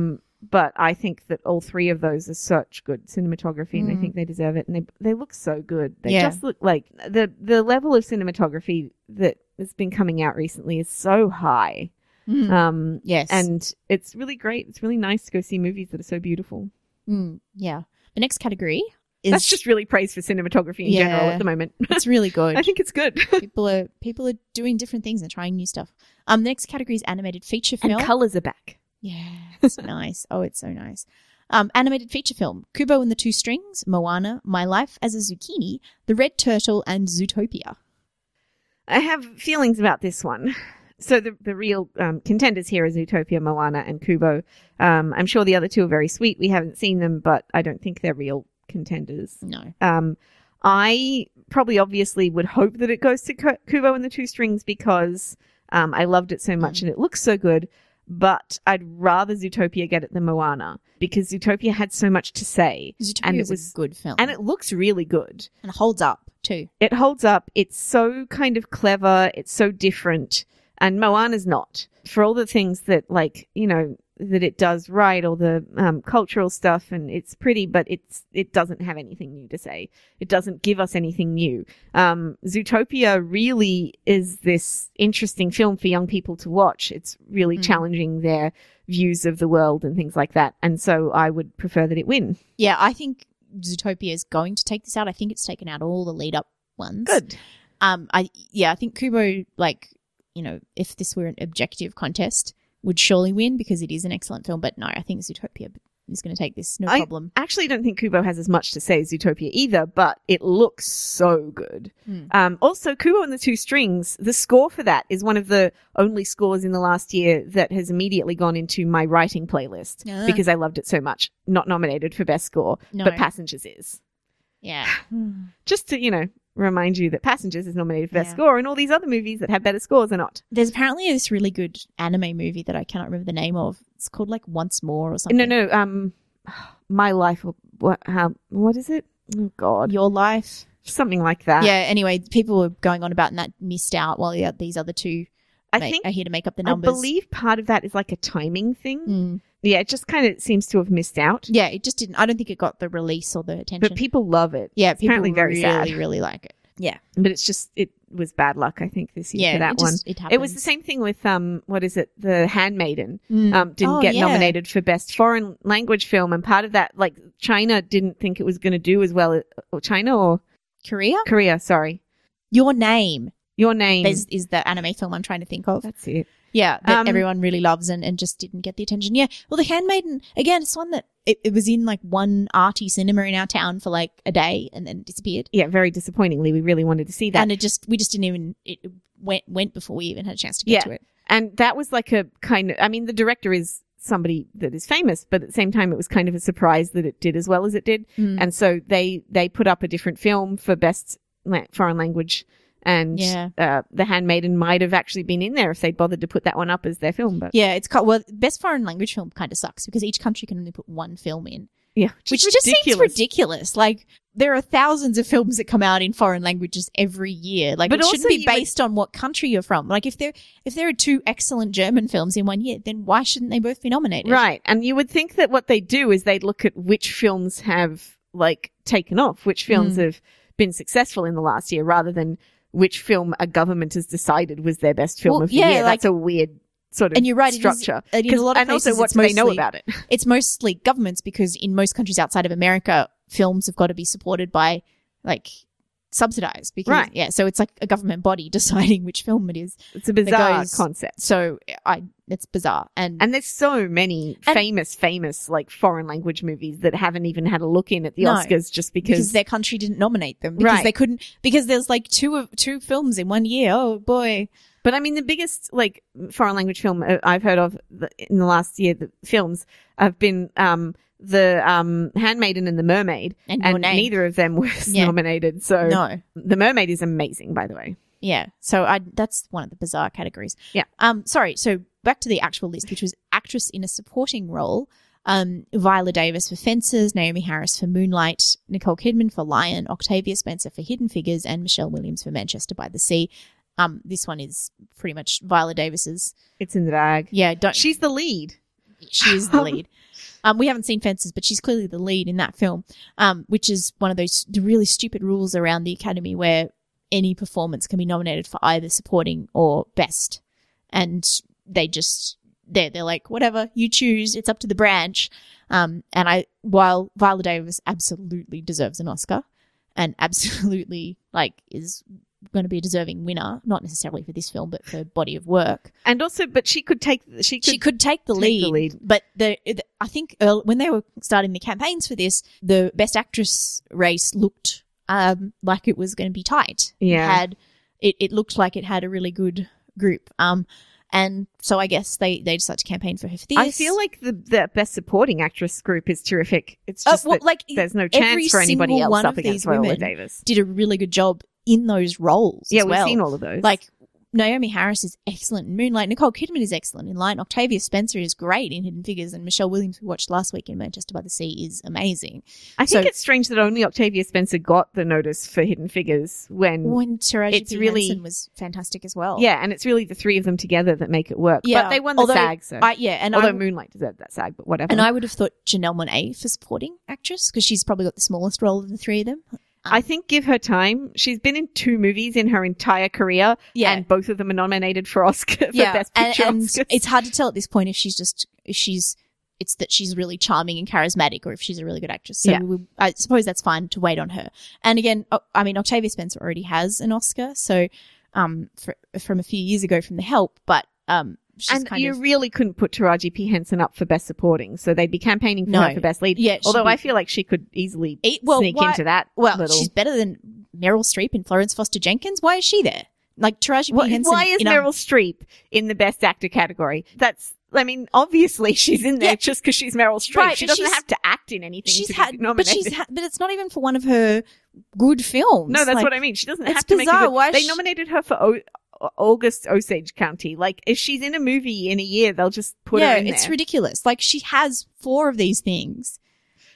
But I think that all three of those are such good cinematography, and I Mm. think they deserve it. And they they look so good. They Yeah. just look like the the level of cinematography that has been coming out recently is so high. Mm. Um, yes. and it's really great. It's really nice to go see movies that are so beautiful. Mm, yeah. The next category is That's just really praise for cinematography in general at the moment. it's really good. I think it's good. people are people are doing different things and trying new stuff. Um, the next category is animated feature film. and colors are back. Yeah, it's nice. Oh, it's so nice. Um, animated feature film: Kubo and the Two Strings, Moana, My Life as a Zucchini, The Red Turtle, and Zootopia. I have feelings about this one. So the the real um, contenders here are Zootopia, Moana, and Kubo. Um, I'm sure the other two are very sweet. We haven't seen them, but I don't think they're real contenders. No, Um, I probably obviously would hope that it goes to Kubo and the Two Strings because um, I loved it so much Mm. and it looks so good. But I'd rather Zootopia get it than Moana because Zootopia had so much to say Zootopia And it was- a good film, and it looks really good. and it holds up too. It holds up. It's so kind of clever. It's so different. And Moana's not. For all the things that, like, you know, that it does right, all the um, cultural stuff, and it's pretty, but it's it doesn't have anything new to say. It doesn't give us anything new. Um, Zootopia really is this interesting film for young people to watch. It's really Mm. challenging their views of the world and things like that. And so I would prefer that it win. Yeah, I think Zootopia is going to take this out. I think it's taken out all the lead up ones. Good. Um, I yeah, I think Kubo, like you know, if this were an objective contest, would surely win because it is an excellent film. But no, I think Zootopia is going to take this, no I- problem. I actually don't think Kubo has as much to say as Zootopia either, but it looks so good. Hmm. Um, also, Kubo and the Two Strings, the score for that is one of the only scores in the last year that has immediately gone into my writing playlist Ah. because I loved it so much. Not nominated for best score, No. but Passengers is. Yeah, Just to, you know, remind you that Passengers is nominated for best Yeah. score and all these other movies that have better scores are not. there's apparently this really good anime movie that I cannot remember the name of. It's called like Once More or something. No, no, um, My Life, or what, how, what is it? Oh, God. Your Life. Something like that. yeah. Anyway, people were going on about and that missed out while the, these other two I ma- think are here to make up the numbers. I believe part of that is like a timing thing. Mm. Yeah, it just kind of seems to have missed out. Yeah, it just didn't. I don't think it got the release or the attention. But people love it. yeah, it's people apparently very really, sad. really like it. Yeah, But it's just it was bad luck, I think, this year yeah. for that it one. It, It was the same thing with um what is it? The Handmaiden. Mm. Um didn't Oh, get yeah. nominated for best foreign language film and part of that like China didn't think it was going to do as well or China or Korea. Korea, sorry. Your name Your name. is, is the anime film I'm trying to think of. That's it. Yeah, that Um, everyone really loves and, and just didn't get the attention. Yeah. Well, The Handmaiden, again, it's one that it, it was in like one arty cinema in our town for like a day and then disappeared. Yeah, very disappointingly. We really wanted to see that. And it just, we just didn't even, it went, went before we even had a chance to get Yeah. to it. And that was like a kind of, I mean, the director is somebody that is famous, but at the same time, it was kind of a surprise that it did as well as it did. Mm. And so they, they put up a different film for best foreign language. And, Yeah. uh, The Handmaiden might have actually been in there if they'd bothered to put that one up as their film, but yeah, it's called, well, best foreign language film kind of sucks because each country can only put one film in, yeah, which is just seems ridiculous. Like, there are thousands of films that come out in foreign languages every year. Like, But it shouldn't be you would- based on what country you're from. Like, if there if there are two excellent German films in one year, then why shouldn't they both be nominated? Right. And you would think that what they do is they'd look at which films have like taken off, which films Mm. have been successful in the last year rather than which film a government has decided was their best film Well, of the yeah, year. like- That's a weird sort of And you're right, it is- structure. and in a lot of and also, what do they know about it? It's mostly governments because in most countries outside of America, films have got to be supported by like subsidized because Right. yeah, so it's like a government body deciding which film it is. It's a bizarre goes- concept. So I it's bizarre and, And there's so many And- famous, famous like foreign language movies that haven't even had a look in at the No, Oscars just because because, their country didn't nominate them because Right. they couldn't because there's like two of two films in one year. Oh boy. But I mean, the biggest like foreign language film uh, I've heard of in the last year, the films have been um, the um, Handmaiden and the Mermaid, And and neither of them was Yeah. nominated. So No. the Mermaid is amazing, by the way. Yeah. So I that's one of the bizarre categories. Yeah. Um sorry, so back to the actual list, which was actress in a supporting role. Um, Viola Davis for Fences, Naomie Harris for Moonlight, Nicole Kidman for Lion, Octavia Spencer for Hidden Figures, and Michelle Williams for Manchester by the Sea. Um, this one is pretty much Viola Davis's. It's in the bag. Yeah, don't She's the lead. She is the lead. Um, we haven't seen Fences, but she's clearly the lead in that film, um, which is one of those really stupid rules around the Academy where any performance can be nominated for either supporting or best, and they just they're they're like whatever you choose, it's up to the branch. Um, and I while Viola Davis absolutely deserves an Oscar, and absolutely like is going to be a deserving winner, not necessarily for this film, but for body of work And also, but she could take, she could, she could take the, take lead, the lead. but the, the I think earl when they were starting the campaigns for this, the best actress race looked um, like it was going to be tight. It Yeah. had it, it looked like it had a really good group. Um, and so I guess they they decided to campaign for her for this. I feel like the, the best supporting actress group is terrific. It's Uh, just well, that like there's no chance for anybody else up against Viola women Davis. did a really good job in those roles. Yeah, we've well. seen all of those. Like Naomie Harris is excellent in Moonlight. Nicole Kidman is excellent in Light. Octavia Spencer is great in Hidden Figures, and Michelle Williams, who we watched last week in Manchester by the Sea, is amazing. I think so- it's strange that only Octavia Spencer got the notice for Hidden Figures when, When Taraji It's P. really- Henson was fantastic as well. yeah, and it's really the three of them together that make it work. Yeah, but they won the although SAG, so I, yeah, and although I, Moonlight deserved that SAG, but whatever. and I would have thought Janelle Monae for supporting actress because she's probably got the smallest role of the three of them. I think give her time. She's been in two movies in her entire career, Yeah. and both of them are nominated for Oscar for yeah, Best Picture and Oscars. it's hard to tell at this point if she's just if she's it's that she's really charming and charismatic, or if she's a really good actress. So Yeah. we, I suppose that's fine to wait on her. And again, I mean, Octavia Spencer already has an Oscar, so um, for, from a few years ago from The Help, but um, and you of really couldn't put Taraji P Henson up for Best Supporting, so they'd be campaigning for No. her for Best Lead. Yeah, although be- I feel like she could easily well, sneak why- into that. well, little. she's better than Meryl Streep and Florence Foster Jenkins. Why is she there? Like Taraji P Why, Henson. why is a- Meryl Streep in the Best Actor category? That's, I mean, obviously she's in there Yeah. just because she's Meryl Streep. Right, she doesn't have to act in anything she's had, but she's had, but it's not even for one of her good films. no, that's Like, what I mean. She doesn't have to make bizarre. good- Why They sh- nominated her for o- August Osage County. Like, if she's in a movie in a year, they'll just put yeah, her in it's there. ridiculous. Like she has four of these things.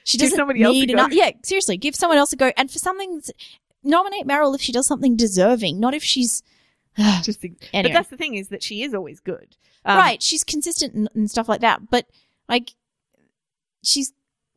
She Give doesn't somebody else need enough. Yeah, seriously, give someone else a go. And for something, nominate Meryl if she does something deserving, not if she's just, but Anyway. that's the thing is that she is always good. Um, right. She's consistent and, and stuff like that. But like, she's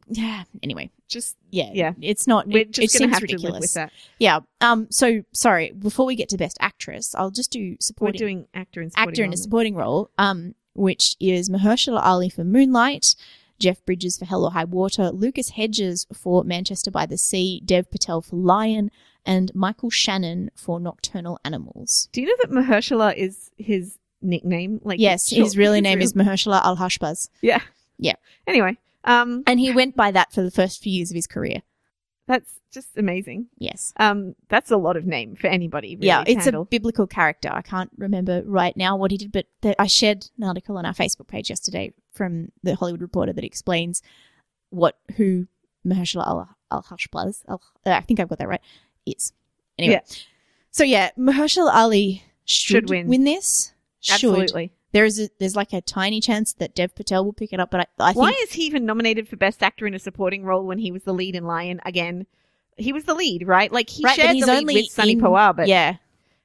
yeah. Anyway, Just yeah, Yeah. It's not. we're it, just it gonna have ridiculous. to live with that. Yeah. Um. So sorry. Before we get to best actress, I'll just do We're supporting doing actor and actor in a supporting role, um, which is Mahershala Ali for Moonlight, Jeff Bridges for Hell or High Water, Lucas Hedges for Manchester by the Sea, Dev Patel for Lion, and Michael Shannon for Nocturnal Animals. Do you know that Mahershala is his nickname? Like, Yes, short- his really his name real- is Mahershala Al Hashbaz, Yeah. Yeah. Anyway, um, and he went by that for the first few years of his career. that's just amazing. Yes. Um, that's a lot of name for anybody. Really, yeah, it's handle. a biblical character. I can't remember right now what he did, but the, I shared an article on our Facebook page yesterday from the Hollywood Reporter that explains what who Mahershala Al Al Hashbaz, uh, I think I've got that right, is. Anyway, Yeah. so yeah, Mahershala Ali should, Should win. this. Should. There is a, there's like a tiny chance that Dev Patel will pick it up, but I, I think Why is he even nominated for Best Actor in a Supporting Role when he was the lead in Lion again? He was the lead, right? Like he right, shared the lead with Sunny in- Pawar, but yeah,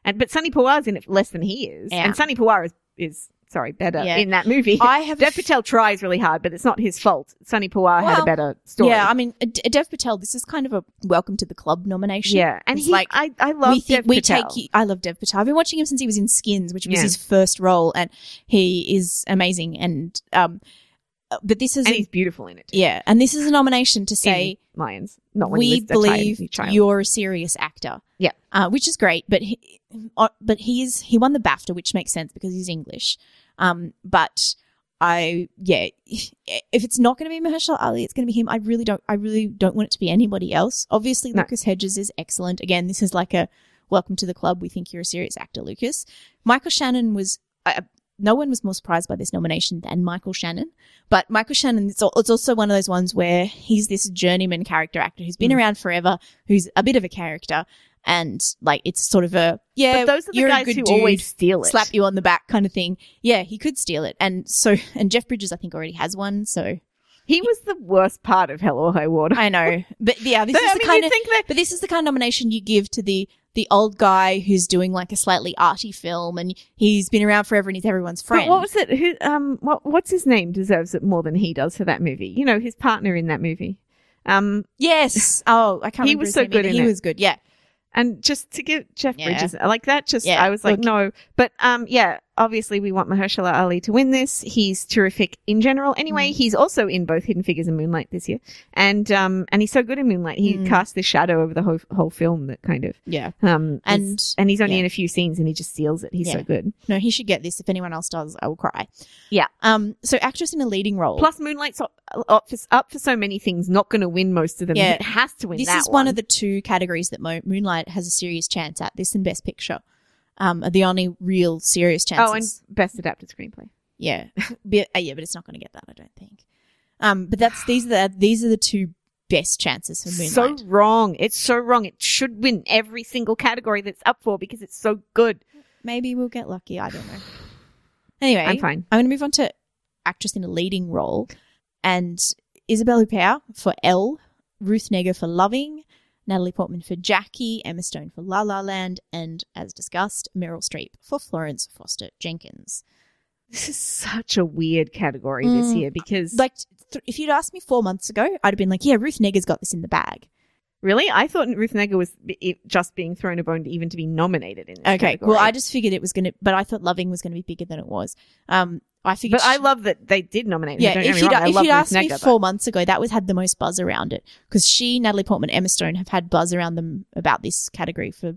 and but Sunny Pawar's in it less than he is, Yeah. and Sunny Pawar is is sorry better Yeah. in that movie. I have Dev Patel tries really hard, but it's not his fault. Sunny Pawar had a better story. yeah. I mean, uh, Dev Patel. This is kind of a welcome to the club nomination. yeah, and It's he, like I, I love we Dev we Patel. take. I love Dev Patel. I've been watching him since he was in Skins, which was Yeah. his first role, and he is amazing. And um, uh, but this is and a- he's beautiful in it. yeah, and this is a nomination to in say Lions, not when he we believe child. you're a serious actor. Yeah. uh, which is great. But he, uh, but he's he won the BAFTA, which makes sense because he's English. Um, but I yeah, if it's not going to be Mahershala Ali, it's going to be him. I really don't. I really don't want it to be anybody else. Obviously, No. Lucas Hedges is excellent. Again, this is like a welcome to the club. We think you're a serious actor, Lucas. Michael Shannon was. Uh, no one was more surprised by this nomination than Michael Shannon. But Michael Shannon, it's, al- it's also one of those ones where he's this journeyman character actor who's been Mm. around forever, who's a bit of a character, and like it's sort of a yeah. but those are the you're a guys good who dude, always steal it. slap you on the back kind of thing. Yeah, he could steal it, and so and Jeff Bridges I think already has one. So He was the worst part of Hell or High Water. I know, but yeah, this is I the mean, kind of think that but this is the kind of nomination you give to the the old guy who's doing like a slightly arty film, and he's been around forever and he's everyone's friend. But what was it? Who? Um. What? What's his name? Deserves it more than he does for that movie. You know, his partner in that movie. Um. yes. Oh, I can't. He remember was so good in He it. was good. Yeah. And just to give Jeff Yeah. Bridges like that, just Yeah, I was like, look- no. But um, yeah, obviously we want Mahershala Ali to win this. He's terrific in general. Anyway, Mm. he's also in both Hidden Figures and Moonlight this year, and um, and he's so good in Moonlight. He Mm. casts this shadow over the whole whole film that kind of Yeah. um, And- is- and he's only yeah. in a few scenes and he just steals it. He's Yeah. so good. No, he should get this. If anyone else does, I will cry. Yeah. Um. So actress in a leading role. Plus, Moonlight's up, up, for, up for so many things, not going to win most of them. Yeah. It has to win this is one of the two categories that Mo- Moonlight has a serious chance at. This and Best Picture. Um, are the only real serious chances. Oh, and best adapted screenplay. Yeah, but, uh, yeah, but it's not going to get that, I don't think. Um, but that's these are the these are the two best chances for Moonlight. So wrong. It's so wrong. It should win every single category that's up for because it's so good. Maybe we'll get lucky. I don't know. Anyway, I'm fine. I'm going to move on to actress in a leading role, and Isabelle Huppert for Elle, Ruth Negga for Loving, Natalie Portman for Jackie, Emma Stone for La La Land, and as discussed, Meryl Streep for Florence Foster Jenkins. This is such a weird category this Mm, year because, Like, th- if you'd asked me four months ago, I'd have been like, "Yeah, Ruth Negga's got this in the bag." really, I thought Ruth Negga was b- just being thrown a bone to even to be nominated in this Okay, category. well, I just figured it was going to, but I thought Loving was going to be bigger than it was. Um, I figured, But I love that they did nominate. Yeah, Don't if me you'd, wrong, if you'd asked me four but- months ago, that was had the most buzz around it because she, Natalie Portman, Emma Stone have had buzz around them about this category for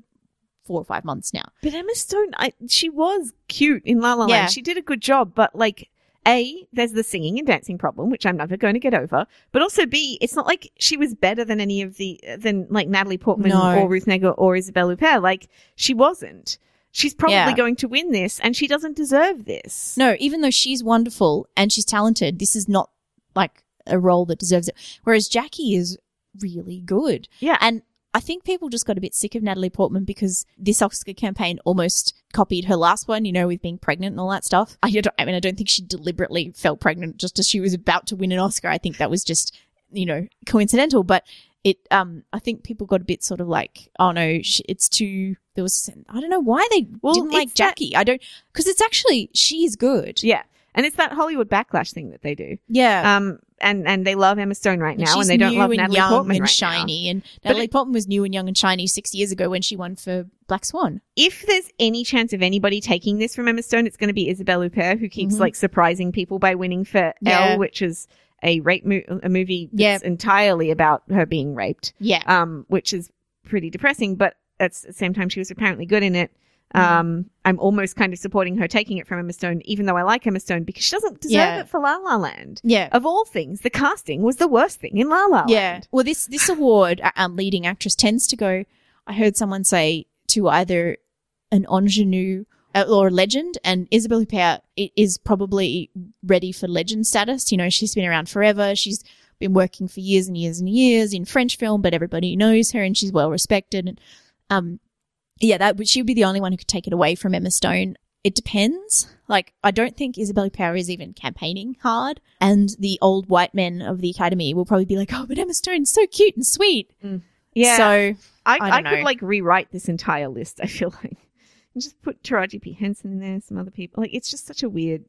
four or five months now. But Emma Stone, I, she was cute in La La Land. Yeah. She did a good job, but like, A, there's the singing and dancing problem, which I'm never going to get over. But also B, it's not like she was better than any of the, than like Natalie Portman No. or Ruth Negga or Isabelle Huppert. Like, she wasn't. She's probably Yeah. going to win this and she doesn't deserve this. No, even though she's wonderful and she's talented, this is not like a role that deserves it. Whereas Jackie is really good. Yeah. And I think people just got a bit sick of Natalie Portman because this Oscar campaign almost copied her last one, you know, with being pregnant and all that stuff. I, don't, I mean, I don't think she deliberately fell pregnant just as she was about to win an Oscar. I think that was just, you know, coincidental. But it, um, I think people got a bit sort of like, oh no, it's too. There was, I don't know why they Well, didn't like it's that- Jackie. I don't, because it's actually she is good. Yeah. And it's that Hollywood backlash thing that they do. Yeah. Um, and, and they love Emma Stone right now she's and they don't love and Natalie Portman and right now. shiny. And Natalie it- Portman was new and young and shiny six years ago when she won for Black Swan. if there's any chance of anybody taking this from Emma Stone, it's going to be Isabelle Huppert, who keeps Mhm. like surprising people by winning for Yeah. Elle, which is a rape mo- a movie that's entirely about her being raped, Yeah. um, which is pretty depressing. But at the same time, she was apparently good in it. Mm. Um, I'm almost kind of supporting her taking it from Emma Stone, even though I like Emma Stone because she doesn't deserve Yeah. it for La La Land. yeah. Of all things, the casting was the worst thing in La La Land. Yeah. Well, this this award, um, leading actress, tends to go. I heard someone say to either an ingenue or a legend, and Isabelle Huppert is probably ready for legend status. You know, she's been around forever. She's been working for years and years and years in French film, but everybody knows her, and she's well respected. And um, yeah, that would she would be the only one who could take it away from Emma Stone. It depends. Like, I don't think Isabelle Huppert is even campaigning hard, and the old white men of the Academy will probably be like, "Oh, but Emma Stone's so cute and sweet." Yeah. So I, I I, could like rewrite this entire list. I feel like and just put Taraji P Henson in there, some other people. Like it's just such a weird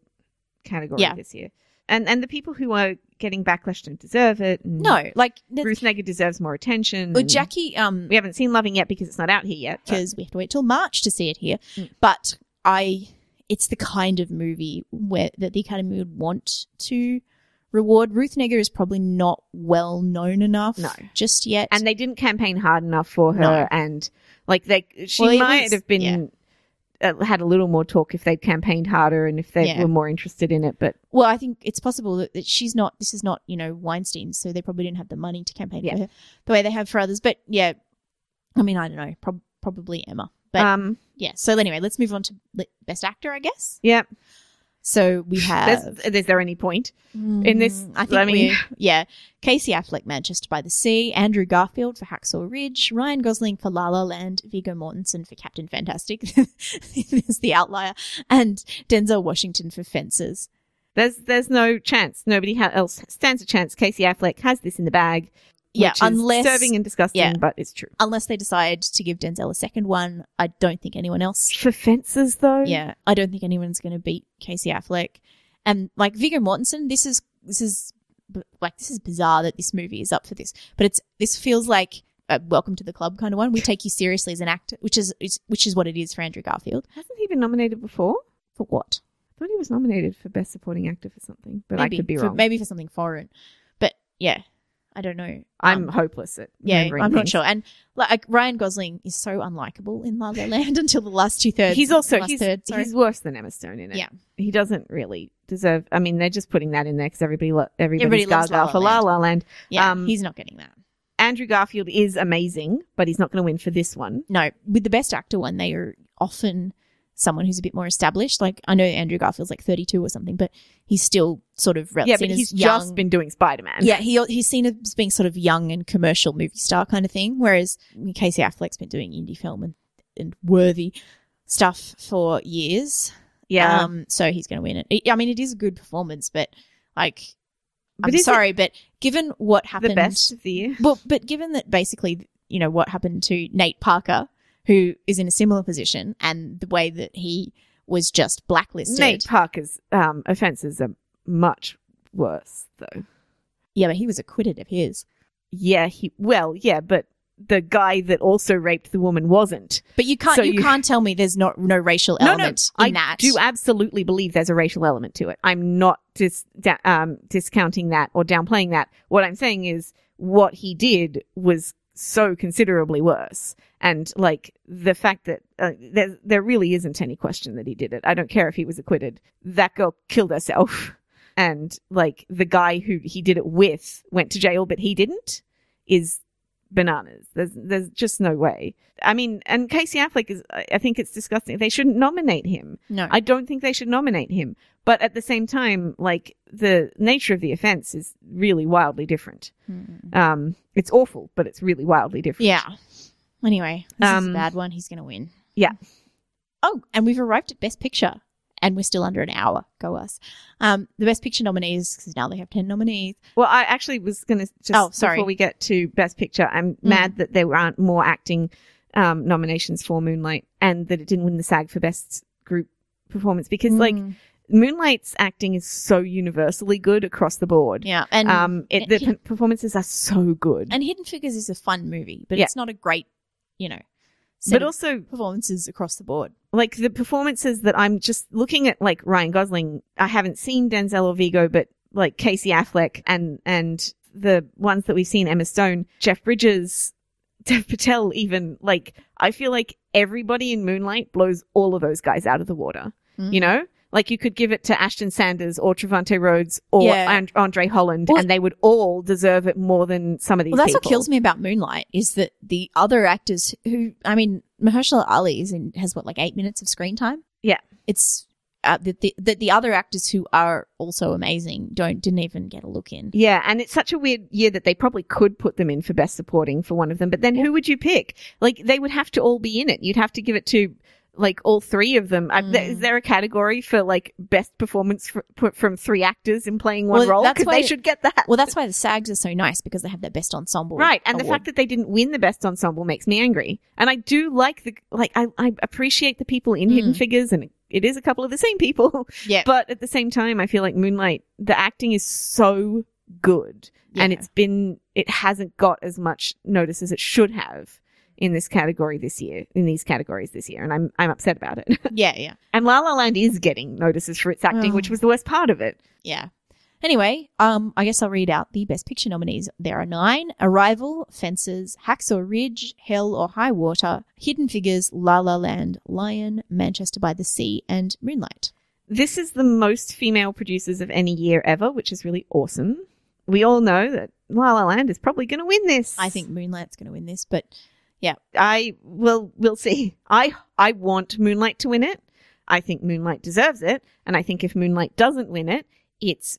category Yeah. this year. And and the people who are getting backlash don't deserve it. And no, like the, Ruth Negga deserves more attention. well, Jackie, um, we haven't seen Loving yet because it's not out here yet. because we have to wait till March to see it here. Mm. But I, it's the kind of movie where that the Academy would want to reward. Ruth Negga is probably not well known enough, No. just yet. and they didn't campaign hard enough for her. No. And like they, she Well, might have been. yeah. Uh, had a little more talk if they'd campaigned harder and if they Yeah. were more interested in it, but Well, I think it's possible that, that she's not. This is not, you know, Weinstein, so they probably didn't have the money to campaign Yeah. for her the way they have for others. But yeah, I mean, I don't know. Prob- probably Emma. But um, yeah. So anyway, let's move on to best actor, I guess. yeah, So we have. There's, is there any point? in this- Mm, I think I mean- we yeah. Casey Affleck, Manchester by the Sea, Andrew Garfield for Hacksaw Ridge, Ryan Gosling for La La Land, Viggo Mortensen for Captain Fantastic, there's the outlier, and Denzel Washington for Fences. There's there's no chance. Nobody else stands a chance. Casey Affleck has this in the bag. Yeah, unless disturbing and disgusting, yeah. but it's true. unless they decide to give Denzel a second one, I don't think anyone else. For fences, though, Yeah, I don't think anyone's going to beat Casey Affleck. And like Viggo Mortensen, this is this is like this is bizarre that this movie is up for this, but it's this feels like a welcome to the club kind of one. We take you seriously as an actor, which is, which is what it is for Andrew Garfield. hasn't he been nominated before? For what? I thought he was nominated for best supporting actor for something, but maybe I could be for, wrong. Maybe for something foreign, but yeah, I don't know. I'm Um, hopeless at yeah, I'm not sure. And like Ryan Gosling is so unlikable in La La Land until the last two thirds. He's also he's, third, he's worse than Emma Stone in it. Yeah. he doesn't really deserve. I mean, they're just putting that in there because everybody lo- Everybody loves La La for La Land. La Land. yeah, um, he's not getting that. Andrew Garfield is amazing, but he's not going to win for this one. no, with the best actor one, they are often someone who's a bit more established. Like I know Andrew Garfield's like 32 or something, but he's still sort of yeah, but he's young. just been doing Spider Man. yeah, he he's seen as being sort of young and commercial movie star kind of thing. Whereas Casey Affleck's been doing indie film and, and worthy stuff for years. yeah. Um, so he's going to win it. I mean, it is a good performance, but like, But I'm sorry, but given what happened, the best of the year. well, but given that basically, you know, what happened to Nate Parker, who is in a similar position, and the way that he was just blacklisted. Nate Parker's um, offenses are much worse, though. Yeah, but he was acquitted of his. Yeah, he well, yeah, but the guy that also raped the woman wasn't. But you can't So you, you- can't tell me there's not no racial element no, in I that. do absolutely believe there's a racial element to it. I'm not dis- da- um, discounting that or downplaying that. What I'm saying is what he did was so considerably worse. And like the fact that uh, there, there really isn't any question that he did it. I don't care if he was acquitted. That girl killed herself. And like the guy who he did it with went to jail, but he didn't is bananas. There's, there's just no way. I mean, and Casey Affleck is, I I think it's disgusting. They shouldn't nominate him. no. I don't think they should nominate him. But at the same time, like the nature of the offense is really wildly different. Mm. Um, it's awful, but it's really wildly different. Yeah. Anyway, this is Um, a bad one. He's going to win. Yeah. Oh, and we've arrived at Best Picture, and we're still under an hour. Go us. Um, the Best Picture nominees, because now they have 10 nominees. Well, I actually was going to just Oh, sorry. before we get to Best Picture, I'm Mm. mad that there aren't more acting um, nominations for Moonlight, and that it didn't win the SAG for Best Group Performance because, like, Mm, Moonlight's acting is so universally good across the board. yeah. And, um, it, the performances are so good, and Hidden Figures is a fun movie, but Yeah. it's not a great, you know, but also performances across the board. like the performances that I'm just looking at, like Ryan Gosling. I haven't seen Denzel or Viggo, but like Casey Affleck and and the ones that we've seen, Emma Stone, Jeff Bridges, Dev Patel. Even like I feel like everybody in Moonlight blows all of those guys out of the water. Mm. You know. Like you could give it to Ashton Sanders or Trevante Rhodes or Yeah. And- Andre Holland, Well- and they would all deserve it more than some of these Well, that's people. what kills me about Moonlight is that the other actors who, I mean, Mahershala Ali is in, has what like eight minutes of screen time. Yeah. it's uh, the, the the the other actors who are also amazing don't didn't even get a look in. Yeah, and it's such a weird year that they probably could put them in for best supporting for one of them, but then who would you pick? Like they would have to all be in it. You'd have to give it to like all three of them. Uh, th- Mm. Is there a category for like best performance fr- from three actors in playing one Well, role? that's Because why- they should get that. Well, that's why the SAGs are so nice because they have their best ensemble. Right, and the fact that they didn't win the best ensemble makes me angry. And I do like the like I, I appreciate the people in Hidden Mm. Figures, and it is a couple of the same people. yeah, But at the same time, I feel like Moonlight, the acting is so good and it's been, it hasn't got as much notice as it should have in this category this year, in these categories this year. And I'm, I'm upset about it. yeah, yeah, and La La Land is getting notices for its acting, Oh. which was the worst part of it. yeah. Anyway, um, I guess I'll read out the best picture nominees. There are nine: Arrival, Fences, Hacksaw Ridge, Hell or High Water, Hidden Figures, La La Land, Lion, Manchester by the Sea, and Moonlight. This is the most female producers of any year ever, which is really awesome. We all know that La La Land is probably going to win this. I think Moonlight's going to win this, but I will we'll see. I I want Moonlight to win it. I think Moonlight deserves it. And I think if Moonlight doesn't win it, it's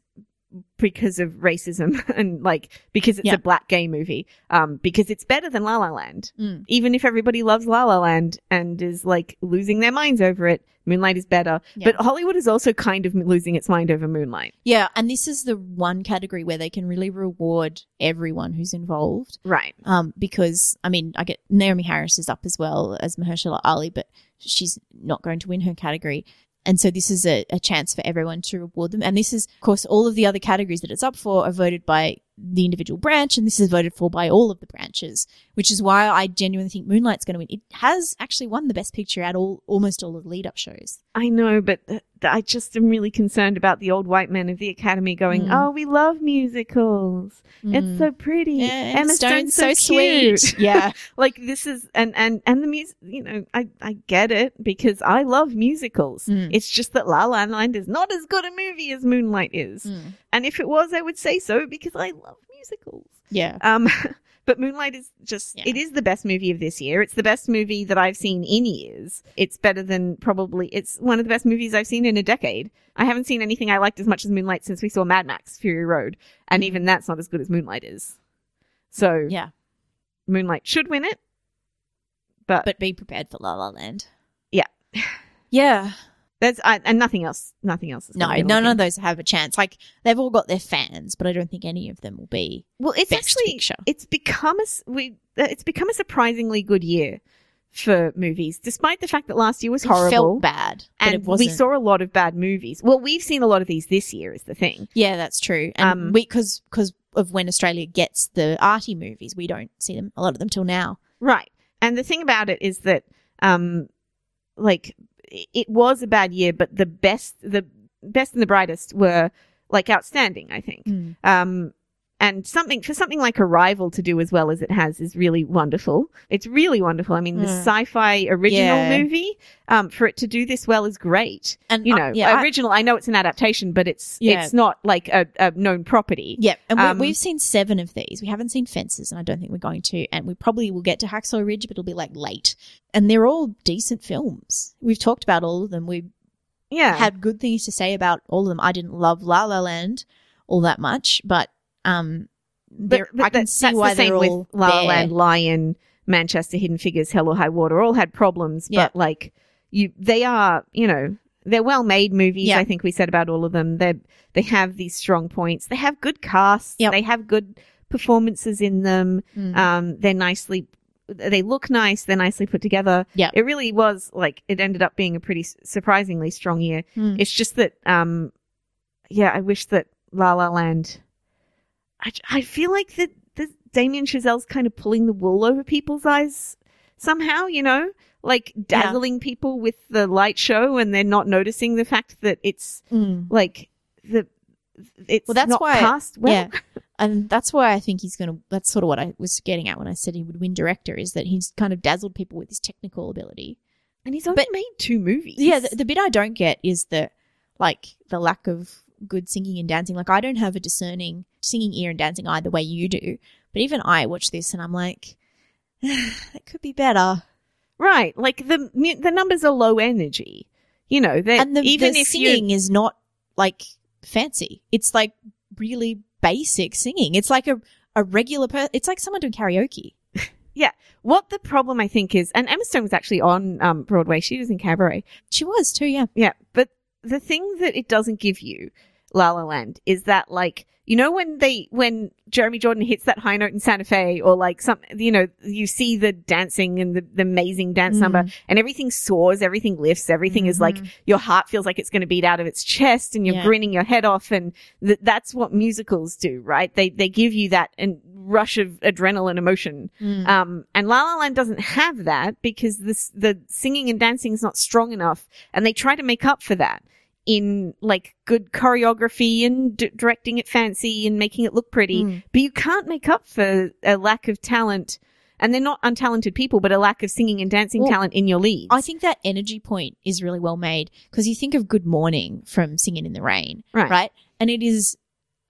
because of racism and like because it's Yeah. a black gay movie. Um, because it's better than La La Land. Mm. Even if everybody loves La La Land and is like losing their minds over it, Moonlight is better. Yeah. But Hollywood is also kind of losing its mind over Moonlight. Yeah, and this is the one category where they can really reward everyone who's involved. Right. Um, because I mean, I get Naomie Harris is up as well as Mahershala Ali, but she's not going to win her category. And so this is a, a chance for everyone to reward them. And this is, of course, all of the other categories that it's up for are voted by the individual branch, and this is voted for by all of the branches, which is why I genuinely think Moonlight's going to win. It has actually won the best picture at all, almost all of the lead up shows. I know, but I just am really concerned about the old white men of the Academy going, Mm. "Oh, we love musicals. It's so pretty. Yeah, Emma Stone's Stone's so cute." sweet. Yeah. like this is and and and the music. You know, I I get it because I love musicals. Mm. It's just that La La Land is not as good a movie as Moonlight is, Mm. And if it was, I would say so because I love musicals. Yeah. Um, but Moonlight is just, Yeah. it is the best movie of this year. It's the best movie that I've seen in years. It's better than probably, it's one of the best movies I've seen in a decade. I haven't seen anything I liked as much as Moonlight since we saw Mad Max Fury Road. And even that's not as good as Moonlight is. So Yeah. Moonlight should win it. But, But be prepared for La La Land. Yeah. Yeah. There's, I, and nothing else, nothing else. Is No, gonna win, I none think. of those have a chance. Like they've all got their fans, but I don't think any of them will be. Well, it's actually picture. it's become a we it's become a surprisingly good year for movies, despite the fact that last year was It horrible. felt bad, but and it we saw a lot of bad movies. Well, we've seen a lot of these this year. Is the thing. yeah, that's true. And Um, we because because of when Australia gets the arty movies, we don't see them a lot of them till now. Right. And the thing about it is that, um, like, it was a bad year, but the best, the best and the brightest were like outstanding, I think. Um, and something for something like Arrival to do as well as it has is really wonderful. It's really wonderful. I mean, the Mm. sci-fi original Yeah. movie, um, for it to do this well is great. And You uh, know, yeah, original. I know it's an adaptation, but it's Yeah. it's not like a, a known property. yeah, and um, we, we've seen seven of these. We haven't seen Fences, and I don't think we're going to. And we probably will get to Hacksaw Ridge, but it'll be like late. And they're all decent films. We've talked about all of them. We Yeah. had good things to say about all of them. I didn't love La La Land all that much, but um, but, but I can that- see that's why the same they're with all La La. Land, Lion, Manchester, Hidden Figures, Hell or High Water. All had problems, Yeah. but like you, they are you know they're well made movies. Yeah. I think we said about all of them. They they have these strong points. They have good casts. Yep. They have good performances in them. Mm. Um, they're nicely. They look nice. They're nicely put together. Yeah, It really was like it ended up being a pretty surprisingly strong year. Mm. It's just that, um, yeah, I wish that La La Land. I, I feel like that Damien Chazelle's kind of pulling the wool over people's eyes somehow. You know, like dazzling people with the light show, and they're not noticing the fact that it's Mm. like the it's Well, that's not why- cast well. Yeah. And that's why I think he's going to, that's sort of what I was getting at when I said he would win director, is that he's kind of dazzled people with his technical ability. And he's only But- made two movies. Yeah, the, the bit I don't get is the, like, the lack of good singing and dancing. Like, I don't have a discerning singing ear and dancing eye the way you do. But even I watch this and I'm like, that could be better. right. Like the the numbers are low energy. You know, they And the, even the if you singing is not, like, fancy. It's, like, really basic singing. It's like a, a regular person. It's like someone doing karaoke. Yeah. What the problem I think is, and Emma Stone was actually on um, Broadway. She was in Cabaret. She was too, yeah. Yeah, but the thing that it doesn't give you, La La Land, is that like you know when they when Jeremy Jordan hits that high note in Santa Fe, or like some you know you see the dancing and the, the amazing dance Mm. number, and everything soars, everything lifts, everything is like Mhm. your heart feels like it's going to beat out of its chest, and you're Yeah. grinning your head off, and th- that's what musicals do, right? They they give you that and rush of adrenaline emotion. Mm. Um, and La La Land doesn't have that because this, the singing and dancing is not strong enough. And they try to make up for that in like good choreography and d- directing it fancy and making it look pretty. Mm. But you can't make up for a lack of talent. And they're not untalented people, but a lack of singing and dancing Well, talent in your leads. I think that energy point is really well made because you think of Good Morning from Singing in the Rain, Right. right? And it is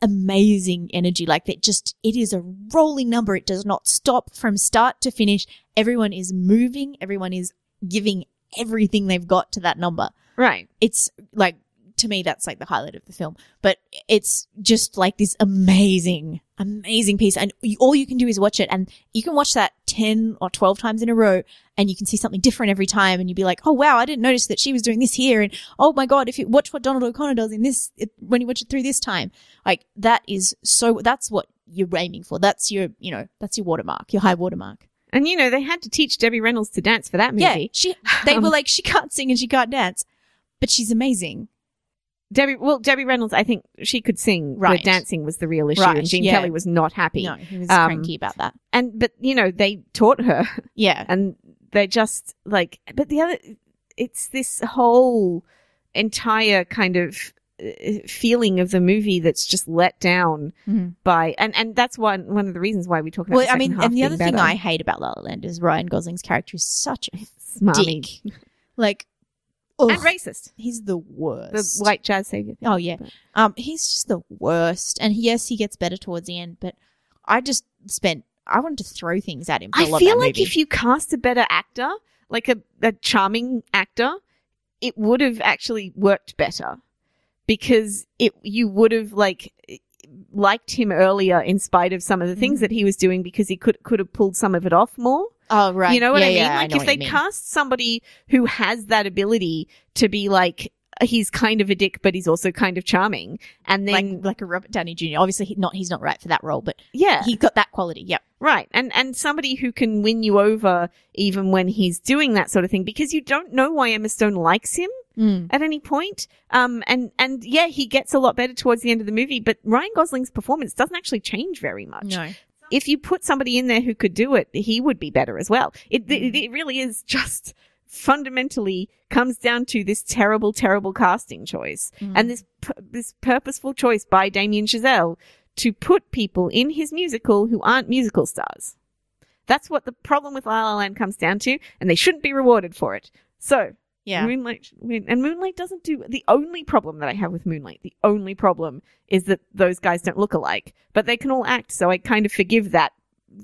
amazing energy. Like that just, it is a rolling number. It does not stop from start to finish. Everyone is moving. Everyone is giving everything they've got to that number. Right. It's like to me that's like the highlight of the film. But it's just like this amazing, amazing piece, and you, all you can do is watch it, and you can watch that ten or twelve times in a row, and you can see something different every time, and you'd be like, oh wow, I didn't notice that she was doing this here, and oh my god, if you watch what Donald O'Connor does in this, it, when you watch it through this time, like that is so. That's what you're aiming for. That's your, you know, that's your watermark, your high watermark. And you know, they had to teach Debbie Reynolds to dance for that movie. Yeah, she. They were Um, like, she can't sing and she can't dance, but she's amazing. Debbie, well, Debbie Reynolds, I think she could sing, Right. but dancing was the real issue, Right, and Gene yeah. Kelly was not happy. No, he was Um, cranky about that. And but you know, they taught her, Yeah, and they just like. But the other, it's this whole entire kind of uh, feeling of the movie that's just let down Mhm. by, and and that's one one of the reasons why we talk about. Well, the I mean, and the other being thing. I hate about La La Land is Ryan Gosling's character is such a Smarmy. dick. Like, ugh, and racist, he's the the worst. white jazz savior. Oh yeah, But- um, he's just the worst. And yes, he gets better towards the end, but I just spent. I wanted to throw things at him. I feel like movie. if you cast a better actor, like a, a charming actor, it would have actually worked better because it you would have like liked him earlier in spite of some of the things Mhm. that he was doing because he could could have pulled some of it off more. Oh right, You know what Yeah, I mean? yeah, like know if they cast somebody who has that ability to be like he's kind of a dick but he's also kind of charming and then like like a Robert Downey Jr. Obviously, he, not he's not right for that role, but yeah he got that quality. Yep. Right. And and somebody who can win you over even when he's doing that sort of thing because you don't know why Emma Stone likes him Mm. at any point. Um and and yeah, he gets a lot better towards the end of the movie, but Ryan Gosling's performance doesn't actually change very much. No. If you put somebody in there who could do it, he would be better as well. It it, it really is just fundamentally comes down to this terrible terrible casting choice Mm. and this this purposeful choice by Damien Chazelle to put people in his musical who aren't musical stars. That's what the problem with La La Land comes down to, and they shouldn't be rewarded for it. So, yeah. Moonlight, and Moonlight doesn't do the only problem that I have with Moonlight. The only problem is that those guys don't look alike, but they can all act. So I kind of forgive that.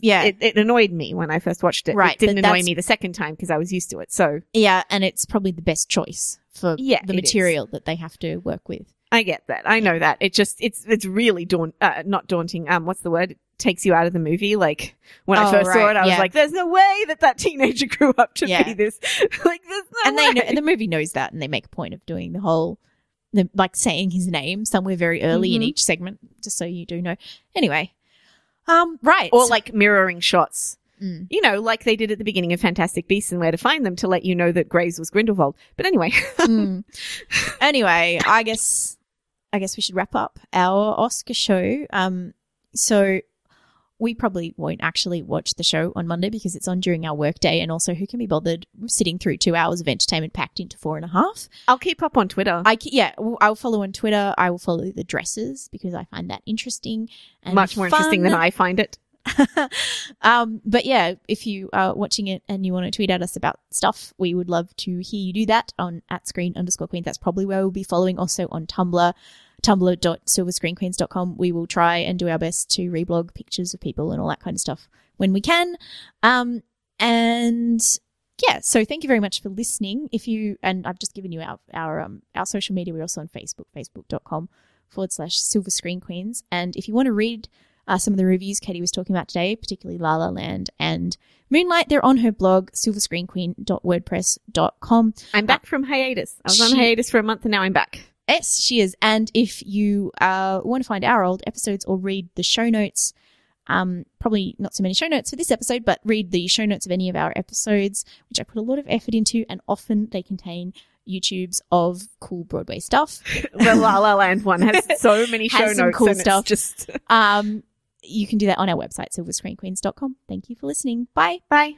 Yeah. It, it annoyed me when I first watched it. Right, It didn't annoy me the second time because I was used to it. So yeah, and it's probably the best choice for Yeah, the material that they have to work with. I get that. I know that. It just it's it's really daunt uh, not daunting. Um, what's the word? Takes you out of the movie. Like when I Oh, first saw it, I was like, "There's no way that that teenager grew up to Yeah. be this." like, there's no and they know, and the movie knows that, and they make a point of doing the whole, the, like saying his name somewhere very early in Mhm. each segment, just so you do know. Anyway, um, right, or like mirroring shots. Mm. You know, like they did at the beginning of Fantastic Beasts and Where to Find Them to let you know that Graves was Grindelwald. But anyway, Mm. anyway, I guess I guess we should wrap up our Oscar show. Um, so we probably won't actually watch the show on Monday because it's on during our workday, and also who can be bothered sitting through two hours of entertainment packed into four and a half? I'll keep up on Twitter. I yeah, I'll follow on Twitter. I will follow the dresses because I find that interesting and Much more interesting than. I find it. um, but yeah, if you are watching it and you want to tweet at us about stuff, we would love to hear you do that on at screen underscore queen. That's probably where we'll be following. Also on Tumblr, tumblr.silverscreenqueens.com. We will try and do our best to reblog pictures of people and all that kind of stuff when we can. Um, and yeah, so thank you very much for listening. If you, and I've just given you our, our, um, our social media. We're also on Facebook, facebook.com forward slash silver screen queens. And if you want to read uh, some of the reviews Katie was talking about today, particularly La La Land and Moonlight, they're on her blog, silverscreenqueen.wordpress.com. I'm back from hiatus. I was on hiatus for a month and now I'm back. Yes, she is. And if you uh, want to find our old episodes or read the show notes, um, probably not so many show notes for this episode, but read the show notes of any of our episodes, which I put a lot of effort into, and often they contain YouTubes of cool Broadway stuff. The La La Land one has so many show Has notes cool and stuff. It's just Um, you can do that on our website, silverscreenqueens.com. Thank you for listening. Bye. bye.